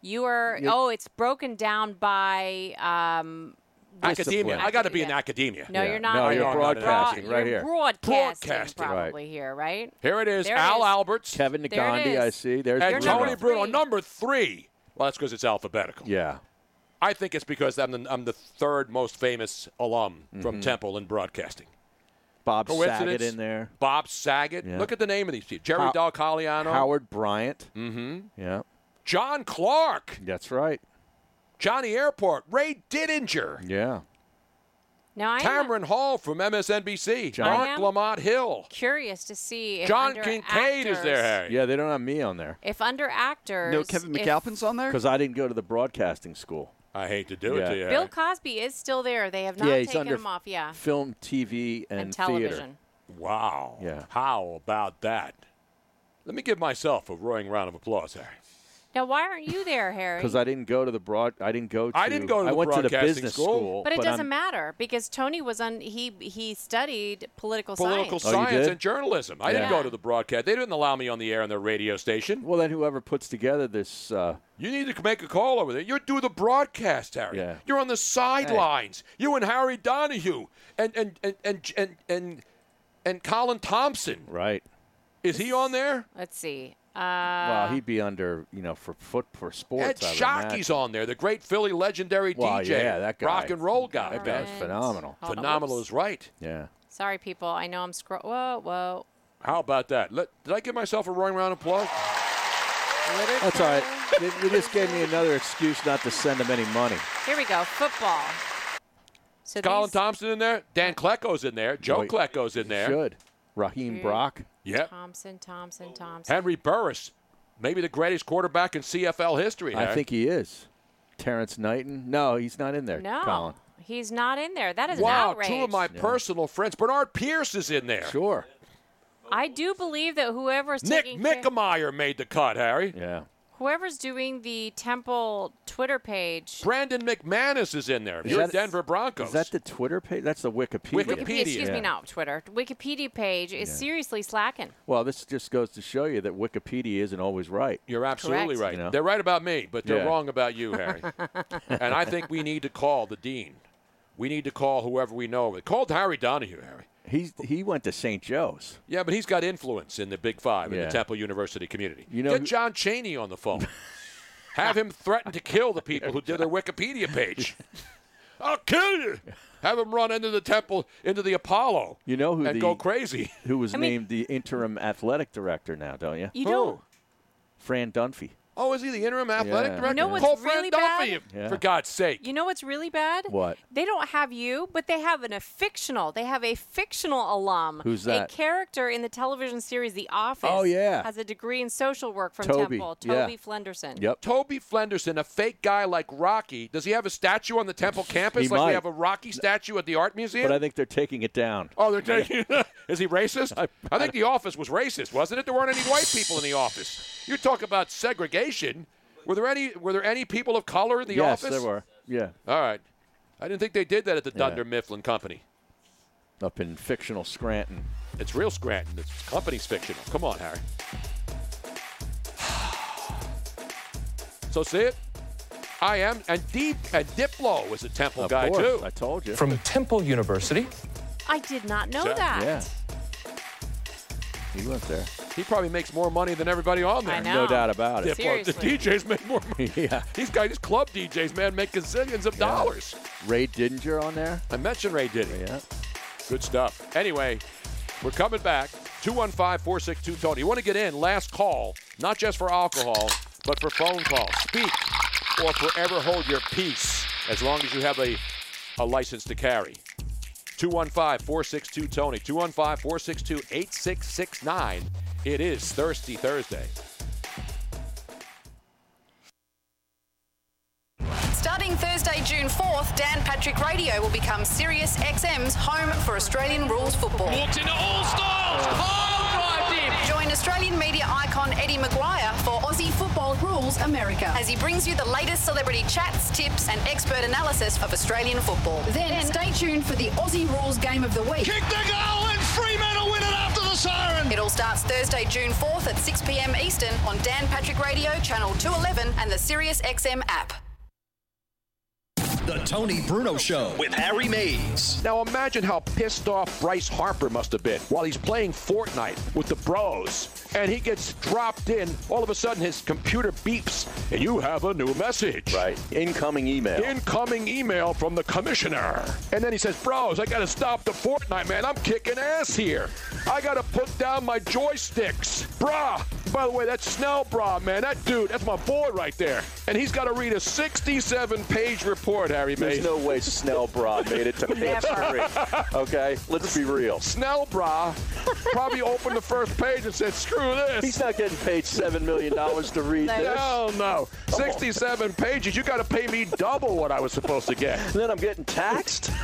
You are. You- Oh, it's broken down by. Um, Academia. I got to be in academia. no, Yeah. you're not. No, you're Broad- broadcasting right you're here. Broadcasting, Broadcasting. probably here, right? Here it is. There Al is. Alberts Kevin There it Negandhi, I see. There's and Bruno. Tony Bruno, number three. Well, that's because it's alphabetical. Yeah. I think it's because I'm the, I'm the third most famous alum from Mm-hmm. Temple in broadcasting. Bob? Saget in there. Bob Saget. Yeah. Look at the name of these people. Jerry How- Dalcaliano. Howard Bryant. Mm-hmm. Yeah. John Clark. That's right. Johnny Airport. Ray Didinger. Yeah. Now I am Cameron Hall from MSNBC. John- Marc Lamont Hill. curious to see if John under Kincade is there, Harry. Yeah, they don't have me on there If under actors, No Kevin if McAlpin's on there? because I didn't go to the broadcasting school. I hate to do Yeah. it to you. Bill Cosby is still there. They have not yeah, taken under him off. Yeah, film, TV, and, and theater. television. Wow. Yeah. How about that? Let me give myself a roaring round of applause, Harry. Now, why aren't you there, Harry? Because I didn't go to the broad. I didn't go. To, I didn't go to I the went to the broadcasting business school. But it but doesn't I'm- matter because Tony was on. He he studied political, Political science. Oh, science did? and journalism. I didn't Yeah. go to the broadcast. They didn't allow me on the air on their radio station. Well, then whoever puts together this. Uh, You need to make a call over there. You do the broadcast, Harry. Yeah. You're on the sidelines. You and Harry Donahue and and and and and and, and Colin Thompson. right. Is he on there? Let's see. Uh, well, he'd be under, you know, for foot for sports. Ed I would Sciaky's on there, the great Philly legendary Well, DJ, yeah, that guy. rock and roll guy. That guy's phenomenal. Hold Phenomenal is right. Yeah. Sorry, people. I know I'm scroll. Whoa, whoa. How about that? Let, did I give myself a roaring round of applause? That's all right. They, they just gave me another excuse not to send them any money. Here we go. Football. So Colin these- Thompson in there. Dan Klecko's in there. Joe Wait, Klecko's in there. Should. Raheem Brock. Yep. Thompson, Thompson, Thompson. Henry Burris, maybe the greatest quarterback in CFL history. I Harry. think he is. Terrence Knighton. No, he's not in there. No, Colin. he's not in there. That is an Wow, outrage. two of my personal friends. Bernard Pierce is in there. Sure. I do believe that whoever's Nick taking care- made the cut, Harry. Yeah. Whoever's doing the Temple Twitter page. Brandon McManus is in there. You're that- Denver Broncos. Is that the Twitter page? That's the Wikipedia. Wikipedia, excuse Yeah. me, not Twitter. Wikipedia page is Yeah. seriously slacking. Well, this just goes to show you that Wikipedia isn't always right. You're absolutely Correct. right. You know? They're right about me, but they're Yeah. wrong about you, Harry. and I think we need to call the dean. We need to call whoever we know. Called Harry Donahue, Harry. He's he went to St. Joe's. Yeah, but he's got influence in the Big Five in Yeah. the Temple University community. You know Get John Chaney on the phone. Have him threaten to kill the people who did their Wikipedia page. I'll kill you. Have him run into the temple, into the Apollo, You know who and the go crazy. who was I mean- named the interim athletic director now, don't you? You don't. Fran Dunphy. Oh, is he the interim athletic Yeah. director? You know what's Call Fran really Dunphy, bad? Yeah. For God's sake. You know what's really bad? What? They don't have you, but they have an, a fictional. They have a fictional alum. Who's that? A character in the television series The Office. Oh, yeah. Has a degree in social work from Toby, Temple. yeah. Toby Flenderson. Yep. Toby Flenderson, a fake guy like Rocky. Does he have a statue on the Temple campus He like we have a Rocky statue at the art museum? But I think they're taking it down. Oh, they're taking. is he racist? I, think the office was racist, wasn't it? There weren't any white people in the office. You talk about segregation. Were there any? Were there any people of color in the yes, office? there were. Yeah, All right. I didn't think they did that at the Yeah. Dunder Mifflin Company. up in fictional Scranton. It's real Scranton. The company's fictional. Come on, Harry. So see it. I am, and Deep and Diplo was a Temple Of guy course, too. I told you. From Temple University. I did not know Yeah. that. Yeah. He went there. He probably makes more money than everybody on there. I know. No doubt about it. Diplo, the DJs make more money. yeah. These guys, these club DJs, man, make gazillions of dollars. Ray Didinger on there. I mentioned Ray Diddy. Yeah. Good stuff. Anyway, we're coming back. 215 462 Tony. You want to get in? Last call, not just for alcohol, but for phone calls. Speak or forever hold your peace as long as you have a, a license to carry. 215 462 Tony. 215 462 8669. It is Thirsty Thursday. Starting Thursday, June 4th, Dan Patrick Radio will become Sirius XM's home for Australian rules football. Walked into all styles. Pile drived. Join Australian media icon Eddie McGuire for Aussie Football Rules America as he brings you the latest celebrity chats, tips, and expert analysis of Australian football. Then stay tuned for the Aussie Rules Game of the Week. Kick the goal siren. It all starts Thursday, June 4th at 6 p.m. Eastern on Dan Patrick Radio, Channel 211, and the Sirius XM app. The Tony Bruno Show with Harry Mayes. Now imagine how pissed off Bryce Harper must have been while he's playing Fortnite with the bros. And he gets dropped in. All of a sudden, his computer beeps, and you have a new message. Right. Incoming email. Incoming email from the commissioner. And then he says, Bros, I got to stop the Fortnite, man. I'm kicking ass here. I got to put down my joysticks. Brah. By the way, that's Snell Bra, man. That dude, that's my boy right there. And he's got to read a 67 page report, Harry Mayes. There's no way Snell Broad made it to page three. Okay, let's be real. Snell Bra probably opened the first page and said, screw this. He's not getting paid seven million dollars to read No. this. Hell no. 67 pages. You got to pay me double what I was supposed to get. And then I'm getting taxed.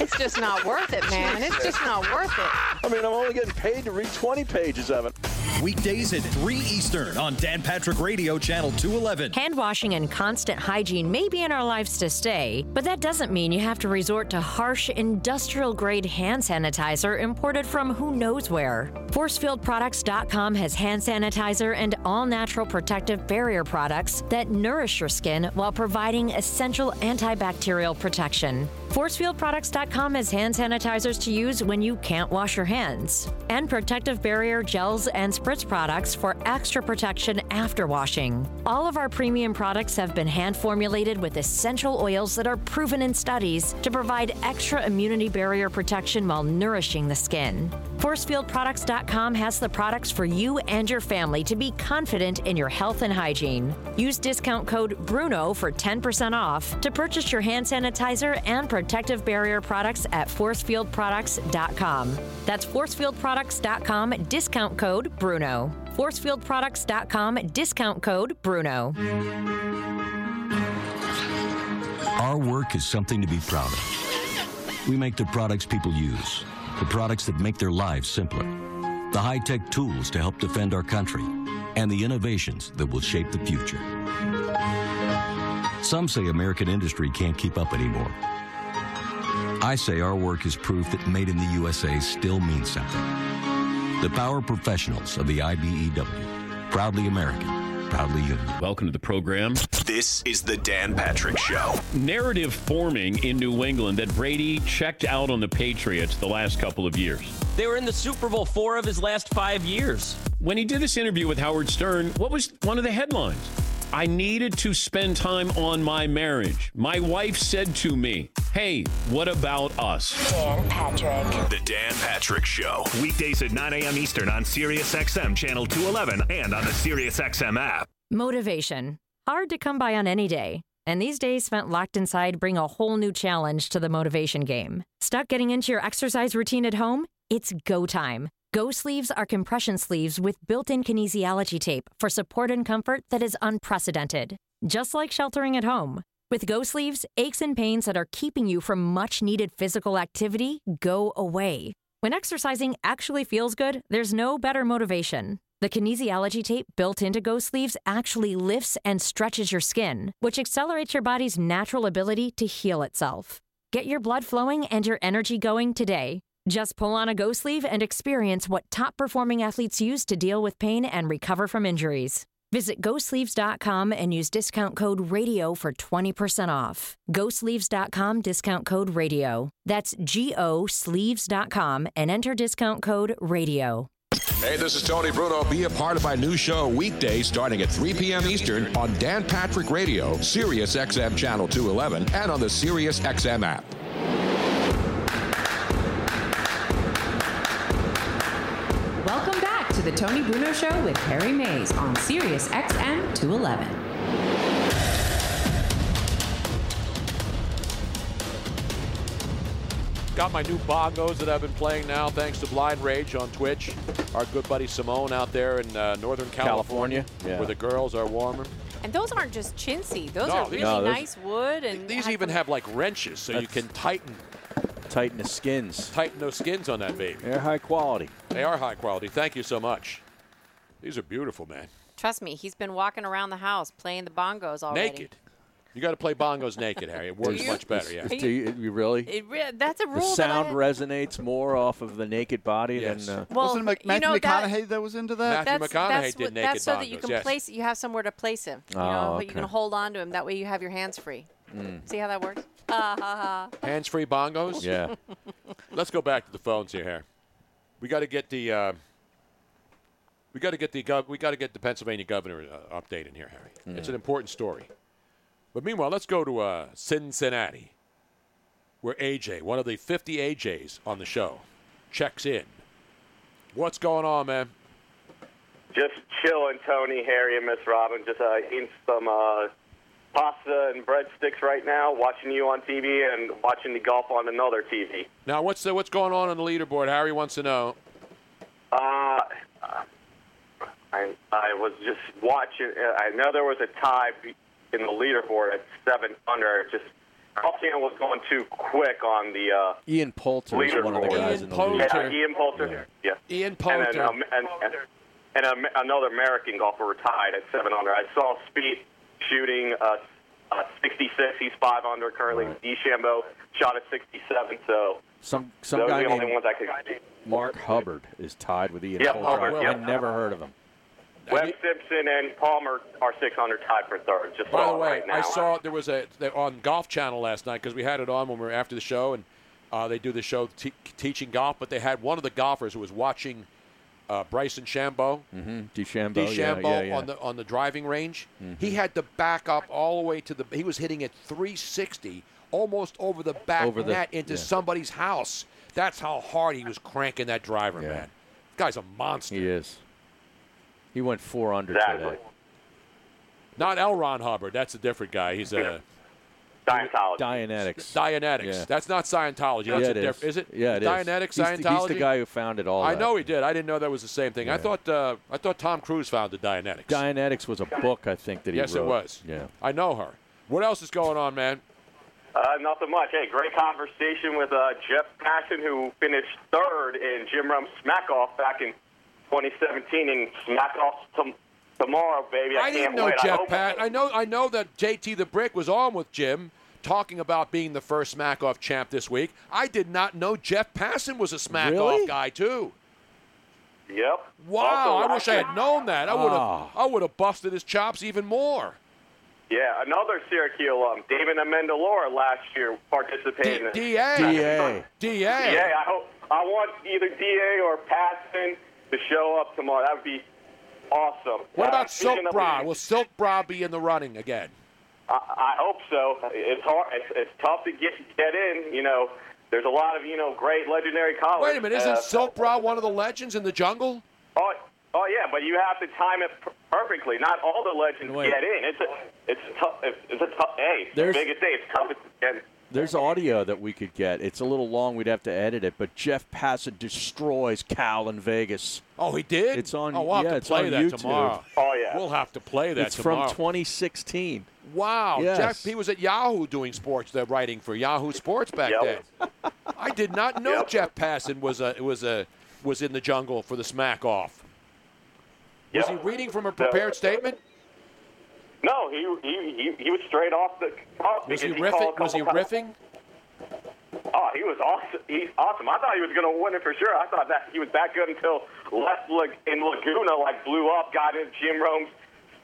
It's just not worth it, man. It's just not worth it. I mean, I'm only getting paid to read 20 pages of it. Weekdays at 3 Eastern on Dan Patrick Radio, Channel 211. Hand washing and constant hygiene may be in our lives to stay, but that doesn't mean you have to resort to harsh industrial grade hand sanitizer imported from who knows where. ForcefieldProducts.com has hand sanitizer and all natural protective barrier products that nourish your skin while providing essential antibacterial protection. ForcefieldProducts.com has hand sanitizers to use when you can't wash your hands, and protective barrier gels and Spritz products for extra protection after washing. All of our premium products have been hand formulated with essential oils that are proven in studies to provide extra immunity barrier protection while nourishing the skin. ForcefieldProducts.com has the products for you and your family to be confident in your health and hygiene. Use discount code BRUNO for 10% off to purchase your hand sanitizer and protective barrier products at ForcefieldProducts.com. That's ForcefieldProducts.com, discount code BRUNO. ForcefieldProducts.com, discount code BRUNO. Our work is something to be proud of. We make the products people use, the products that make their lives simpler, the high tech tools to help defend our country, and the innovations that will shape the future. Some say American industry can't keep up anymore. I say our work is proof that made in the USA still means something. The power professionals of the IBEW, proudly American, proudly union. Welcome to the program. This is the Dan Patrick Show. Narrative forming in New England that Brady checked out on the Patriots the last couple of years. They were in the Super Bowl four of his last five years. When he did this interview with Howard Stern, what was one of the headlines? I needed to spend time on my marriage. My wife said to me, Hey, what about us? Dan Patrick. The Dan Patrick Show. Weekdays at 9 a.m. Eastern on Sirius XM Channel 211 and on the Sirius XM app. Motivation. Hard to come by on any day. And these days spent locked inside bring a whole new challenge to the motivation game. Stuck getting into your exercise routine at home? It's go time. Go sleeves are compression sleeves with built in kinesiology tape for support and comfort that is unprecedented. Just like sheltering at home. With Go sleeves, aches and pains that are keeping you from much needed physical activity go away. When exercising actually feels good, there's no better motivation. The kinesiology tape built into Go sleeves actually lifts and stretches your skin, which accelerates your body's natural ability to heal itself. Get your blood flowing and your energy going today. Just pull on a Go sleeve and experience what top performing athletes use to deal with pain and recover from injuries. Visit GoSleeves.com and use discount code RADIO for 20% off. GoSleeves.com discount code RADIO. That's G O Sleeves.com and enter discount code RADIO. Hey, this is Tony Bruno. Be a part of my new show weekday starting at 3 p.m. Eastern on Dan Patrick Radio, Sirius XM Channel 211, and on the Sirius XM app. To the Tony Bruno Show with Harry Mayes on Sirius XM 211. Got my new bongos that I've been playing now, thanks to Blind Rage on Twitch. Our good buddy Simone out there in uh, Northern California, California, yeah. where the girls are warmer. And those aren't just chintzy. Those No, are really No, those- nice wood and These have even have like wrenches, so you can tighten Tighten the skins. tighten those skins on that baby. They're high quality. They are high quality. Thank you so much. These are beautiful, man. Trust me, he's been walking around the house playing the bongos already. Naked. You got to play bongos naked, Harry. It works much better. Yeah. Do you, you really? It re- that's a rule. the sound that I, resonates more off of the naked body Yes. than. Uh, Well, Wasn't it Mac- you Matthew know, McConaughey that was into that? Matthew that's, McConaughey that's did what- naked That's so that you can yes. place. You have somewhere to place him. You Oh, know, but you can hold on to him. That way you have your hands free. See how that works? Ah, ha, ha. Hands-free bongos. yeah. Let's go back to the phones here, Harry. We got to get the. Uh, we got to get the gov- we got to get the Pennsylvania governor uh, update in here, Harry. It's an important story. But meanwhile, let's go to uh, Cincinnati, where AJ, one of the 50 AJs on the show, checks in. What's going on, man? Just chilling, Tony, Harry, and Miss Robin. Just uh, eating some uh, pasta and breadsticks right now. Watching you on TV and watching the golf on another TV. Now, what's the, what's going on on the leaderboard? Harry wants to know. Uh, I I was just watching. uh, I know there was a tie in the leaderboard at seven under. Just Alcina was going too quick on the uh, Ian Poulter is one of the leaderboard. guys in the Poulter. league. Yeah, Ian Poulter. Yeah. Ian And, Poulter. then, um, and, and, and another American golfer were tied at seven under. I saw Speed shooting uh, uh, 66. He's five under currently. DeChambeau shot at 67. So Some some those guy are the only named ones I could. Mark Hubbard is tied with Ian Yeah, Poulter. Hubbard, I, yeah. I never heard of him. Webb Simpson and Palmer are six under tied for third. Just By saw the way, right now. I saw there was a on Golf Channel last night because we had it on when we were after the show, and uh, they do the show te- teaching golf. But they had one of the golfers who was watching uh, Bryson DeChambeau. Mm-hmm. DeChambeau. DeChambeau yeah, yeah. on the on the driving range. Mhm. He had to back up all the way to the. He was hitting at 360, almost over the back Over the- net into yeah. somebody's house. That's how hard he was cranking that driver, man. This guy's a monster. He is. He went four under Exactly. today. Not L. Ron Hubbard. That's a different guy. He's a Scientology. Dianetics. Dianetics. Yeah. That's not Scientology. That's yeah, a it diff- is. is. it? Yeah, it is. Dianetics, He's the- Scientology. He's the guy who founded all I that. know he did. I didn't know that was the same thing. I thought uh, I thought Tom Cruise founded Dianetics. Dianetics was a book, I think, that he yes, wrote. it was. Yeah. I know her. What else is going on, man? Uh, nothing much. Hey, great conversation with uh, Jeff Passan, who finished third in Jim Rome's Smack Off back in 2017, and Smack Off tom- tomorrow, baby. I, I didn't can't know wait. Jeff hope- Pat. I know. I know that JT the Brick was on with Jim talking about being the first Smack Off champ this week. I did not know Jeff Passan was a Smack Really? Off guy too. Yep. Wow! Also, I wish I had known that. I would have. Ah. I would have busted his chops even more. Yeah, another Syracuse alum, David Amendolara, last year participated. in DA. DA. DA. Yeah, I hope I want either DA or Passan to show up tomorrow. That would be awesome. What Uh, about Silk Bra? Will Silk Bra be in the running again? I, I hope so. It's hard. It's, it's tough to get get in. You know, there's a lot of you know great legendary callers. Wait a minute! Isn't Uh, Silk Bra one of the legends in the jungle? Oh, oh yeah, but you have to time it perfectly. Not all the legends Wait. get in. It's a, it's a tough. It's, it's a tough. Hey, it's the There's- biggest day. It's tough to get. In. There's audio that we could get. It's a little long. We'd have to edit it. But Jeff Passan destroys Cal in Vegas. Oh, he did. It's on. Oh, we'll have yeah, to it's play on that YouTube. tomorrow. Oh yeah. We'll have to play that It's tomorrow. from 2016. Wow, Yes. Jeff, he was at Yahoo doing sports, the writing for Yahoo Sports back Yep. then. I did not know Jeff Passan was a was a was in the jungle for the smack off. Was he reading from a prepared statement? No, he he he, he was straight off the. cuff Was he because called riffing? Was he times. riffing? Oh, he was awesome. He's awesome. I thought he was going to win it for sure. I thought that he was that good until left lag- in Laguna, like blew up, got in Jim Rome's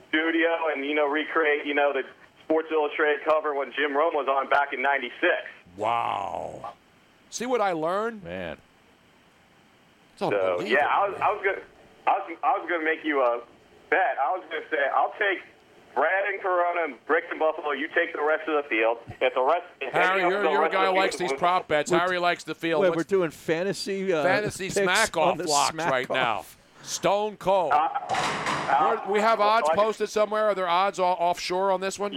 studio, and you know recreate you know the Sports Illustrated cover when Jim Rome was on back in '96. Wow. See what I learned, man. So yeah, I was I was gonna I was I was gonna make you a bet. I was gonna say I'll take Brad and Corona and Bricks and Buffalo. You take the rest of the field. If the rest, if Harry, of you're, the you're a guy who likes these prop bets. We're- Harry likes the field. Wait, What's we're doing fantasy uh, fantasy smack off the blocks smack right off. now. Stone cold. Uh, Where- we have odds like- posted somewhere. Are there odds all offshore on this one?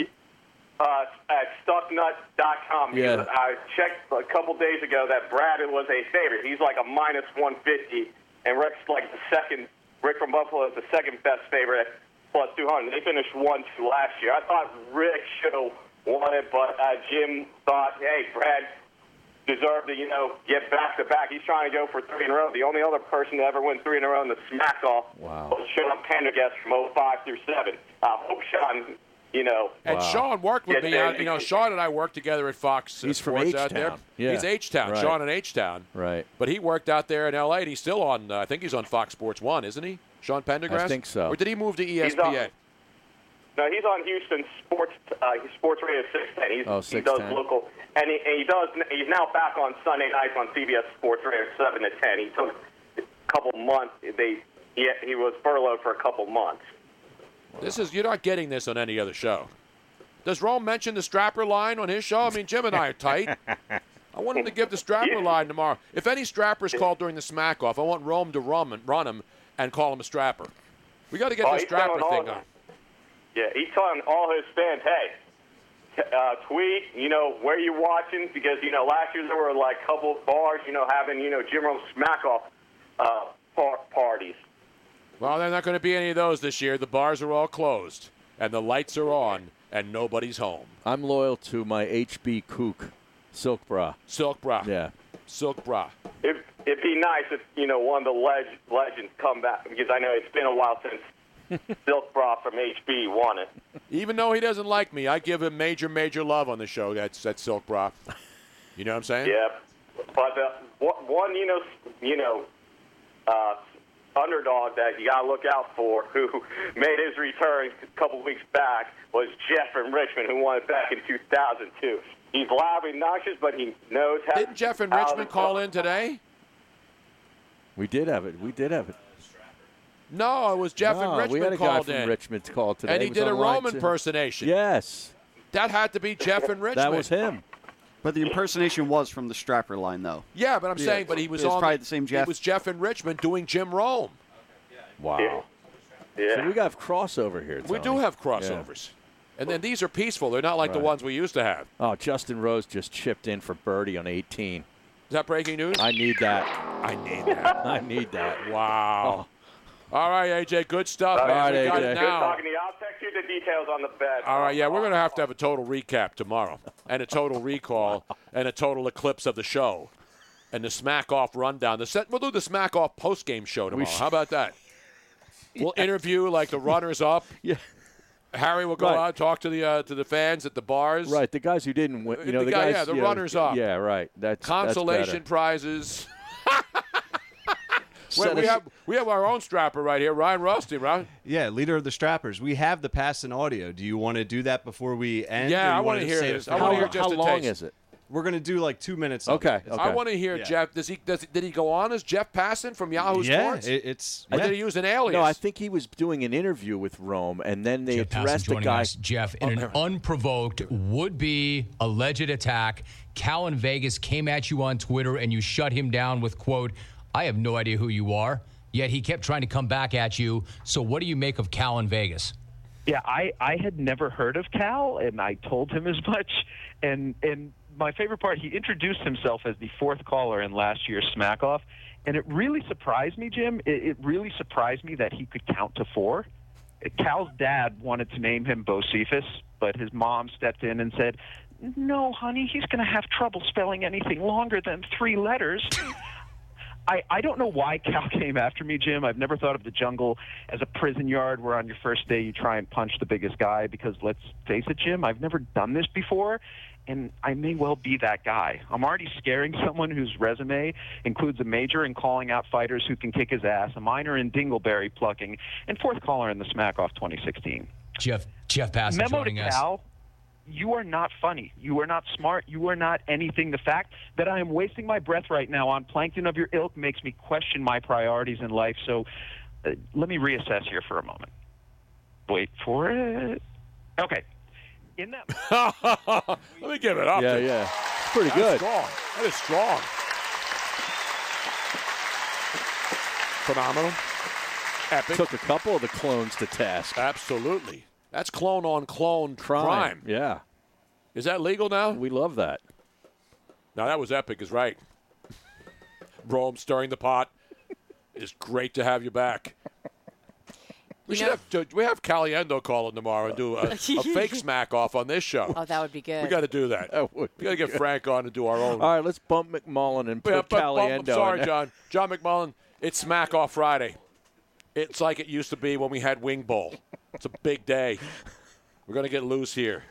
uh, at stucknut.com. Yeah. because I checked a couple days ago that Brad was a favorite. He's like a minus 150, and Rick's like the second. Rick from Buffalo is the second best favorite at plus 200. They finished one two last year. I thought Rick should have won it, but uh, Jim thought, hey, Brad deserved to, you know, get back to back. He's trying to go for three in a row. The only other person to ever win three in a row in the smack off wow. was Sean Pendergast from 05 through 7. I hope Sean, you know. And Sean worked with gets me. there. On, you know, Sean and I worked together at Fox. uh, He's from Sports out there. H-Town. Yeah. He's H Town. Right. Sean in H Town. Right. But he worked out there in L.A. and he's still on. Uh, I think he's on Fox Sports One, isn't he? Sean Pendergast. I think so. Or did he move to He's ESPN? on- No, he's on Houston Sports uh, Sports Radio 610. He's, Oh, he does local, and he, and he does. He's now back on Sunday nights on CBS Sports Radio 7 to 10. He took a couple months. They he, he was furloughed for a couple months. This is you're not getting this on any other show. Does Rome mention the strapper line on his show? I mean, Jim and I are tight. I want him to give the strapper line tomorrow. If any strapper's called during the smack off, I want Rome to run run him and call him a strapper. We got to get Oh, the he's strapper thing on. Yeah, he's telling all his fans, hey, uh, tweet, you know, where you watching because you know last year there were like a couple of bars, you know, having you know Jim Rome smack off uh, par- parties. Well, there are not going to be any of those this year. The bars are all closed, and the lights are on, and nobody's home. I'm loyal to my HB Kook silk bra. Silk bra. Yeah. Silk bra. It, it'd be nice if you know one of the leg- legends come back because I know it's been a while since Silk Bra from HB won it. Even though he doesn't like me, I give him major, major love on the show. That's that's Silk Bra. You know what I'm saying? Yeah, but uh, one- you know you know uh, underdog that you got to look out for who made his return a couple weeks back was Jeff from Richmond who won it back in 2002. He's loud and obnoxious, but he knows how. Didn't Jeff in Richmond call in today? We did have it. We did have it. No, it was Jeff No, in Richmond we had a guy from in. Richmond called today. And he was did a on line Rome two. impersonation. Yes. That had to be Jeff and Richmond. That was him. But the impersonation was from the Strapper line, though. Yeah, but I'm Yeah. saying, but he was It was on. probably the same Jeff. It was Jeff and Richmond doing Jim Rome. Wow. Yeah. So we got crossover here. We do have Yeah. crossovers. And then these are peaceful. They're not like the ones we used to have. Oh, Justin Rose just chipped in for birdie on 18. Is that breaking news? I need that. I need that. I need that. Wow. Oh. All right, AJ, good stuff. All man. right, we got AJ. Good now. talking to you. I'll text you the details on the bet. All right, yeah, we're going to have to have a total recap tomorrow, and a total recall, and a total eclipse of the show, and the smack off rundown. The set, we'll do the smack off post game show tomorrow. should. How about that? We'll interview like the runners up. Yeah. Harry will go Right. out talk to the uh, to the fans at the bars. Right, the guys who didn't win. You know, the, guy- guys. yeah, the you know, runners up. Yeah, right. That's Consolation That's prizes. Wait, we have we have our own strapper right here, Ryan Rusty, right? Yeah, leader of the Strappers. We have the Passan audio. Do you want to do that before we end? Yeah, I want wanna hear this. it I for wanna hear just a taste. it? We're gonna do like two minutes. of Okay. I want to hear Yeah. Jeff. Does he does did he go on as Jeff Passan from Yahoo Yeah, Sports? it- it's- Or yeah. did he use an alias? No, I think he was doing an interview with Rome, and then they Jeff Passan addressed the joining guy. us. Jeff, in Oh, an unprovoked, would-be alleged attack, Cal in Vegas came at you on Twitter and you shut him down with, quote, I have no idea who you are. Yet he kept trying to come back at you. So what do you make of Cal in Vegas? Yeah, I, I had never heard of Cal, and I told him as much. And and my favorite part, he introduced himself as the fourth caller in last year's Smack Off, and it really surprised me, Jim. It, it really surprised me that he could count to four. Cal's dad wanted to name him Bocephus, but his mom stepped in and said, "No, honey, he's going to have trouble spelling anything longer than three letters." I, I don't know why Cal came after me, Jim. I've never thought of the jungle as a prison yard where on your first day you try and punch the biggest guy because let's face it, Jim, I've never done this before and I may well be that guy. I'm already scaring someone whose resume includes a major in calling out fighters who can kick his ass, a minor in dingleberry plucking, and fourth caller in the Smack Off 2016. Jeff Jeff Passan Memo to joining us. Cal, you are not funny. You are not smart. You are not anything. The fact that I am wasting my breath right now on plankton of your ilk makes me question my priorities in life. So uh, let me reassess here for a moment. Wait for it. Okay. In that. Let me give it up. Yeah, to- yeah. It's pretty That's good. Strong. That is strong. Phenomenal. Epic. Took a couple of the clones to task. Absolutely. That's clone on clone Crime. crime. Yeah. Is that legal now? We love that. Now that was epic, is right. Rome stirring the pot. It's great to have you back. We You should know- have to, we have Caliendo call in tomorrow and do a, a fake smack off on this show. Oh, that would be good. We got to do that. we got to get Frank on and do our own. All right, let's bump McMullen and put Yeah, but- but- Caliendo. I'm sorry. John. John McMullen. It's Smack Off Friday. It's like it used to be when we had Wing Bowl. It's a big day. We're gonna get loose here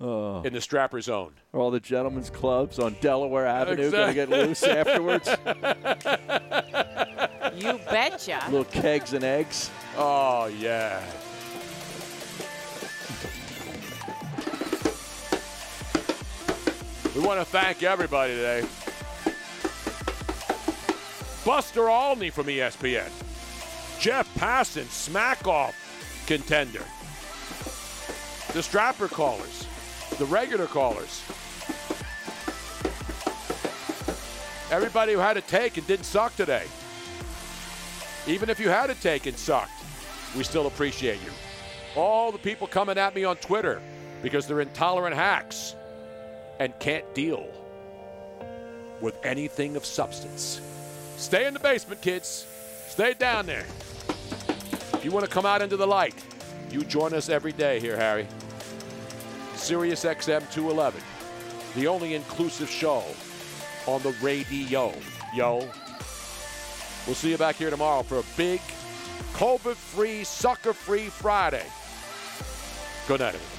Oh. in the Strapper Zone. Are all the gentlemen's clubs on Delaware Avenue going to get loose afterwards? You betcha. Little kegs and eggs. Oh yeah. We want to thank everybody today. Buster Olney from ESPN. Jeff Passan, smack off contender. The strapper callers, the regular callers. Everybody who had a take and didn't suck today. Even if you had a take and sucked, we still appreciate you. All the people coming at me on Twitter because they're intolerant hacks and can't deal with anything of substance. Stay in the basement, kids. Stay down there. If you want to come out into the light, you join us every day here, Harry. Sirius XM 211, the only inclusive show on the radio. Yo. We'll see you back here tomorrow for a big COVID free, sucker free Friday. Good night, everybody.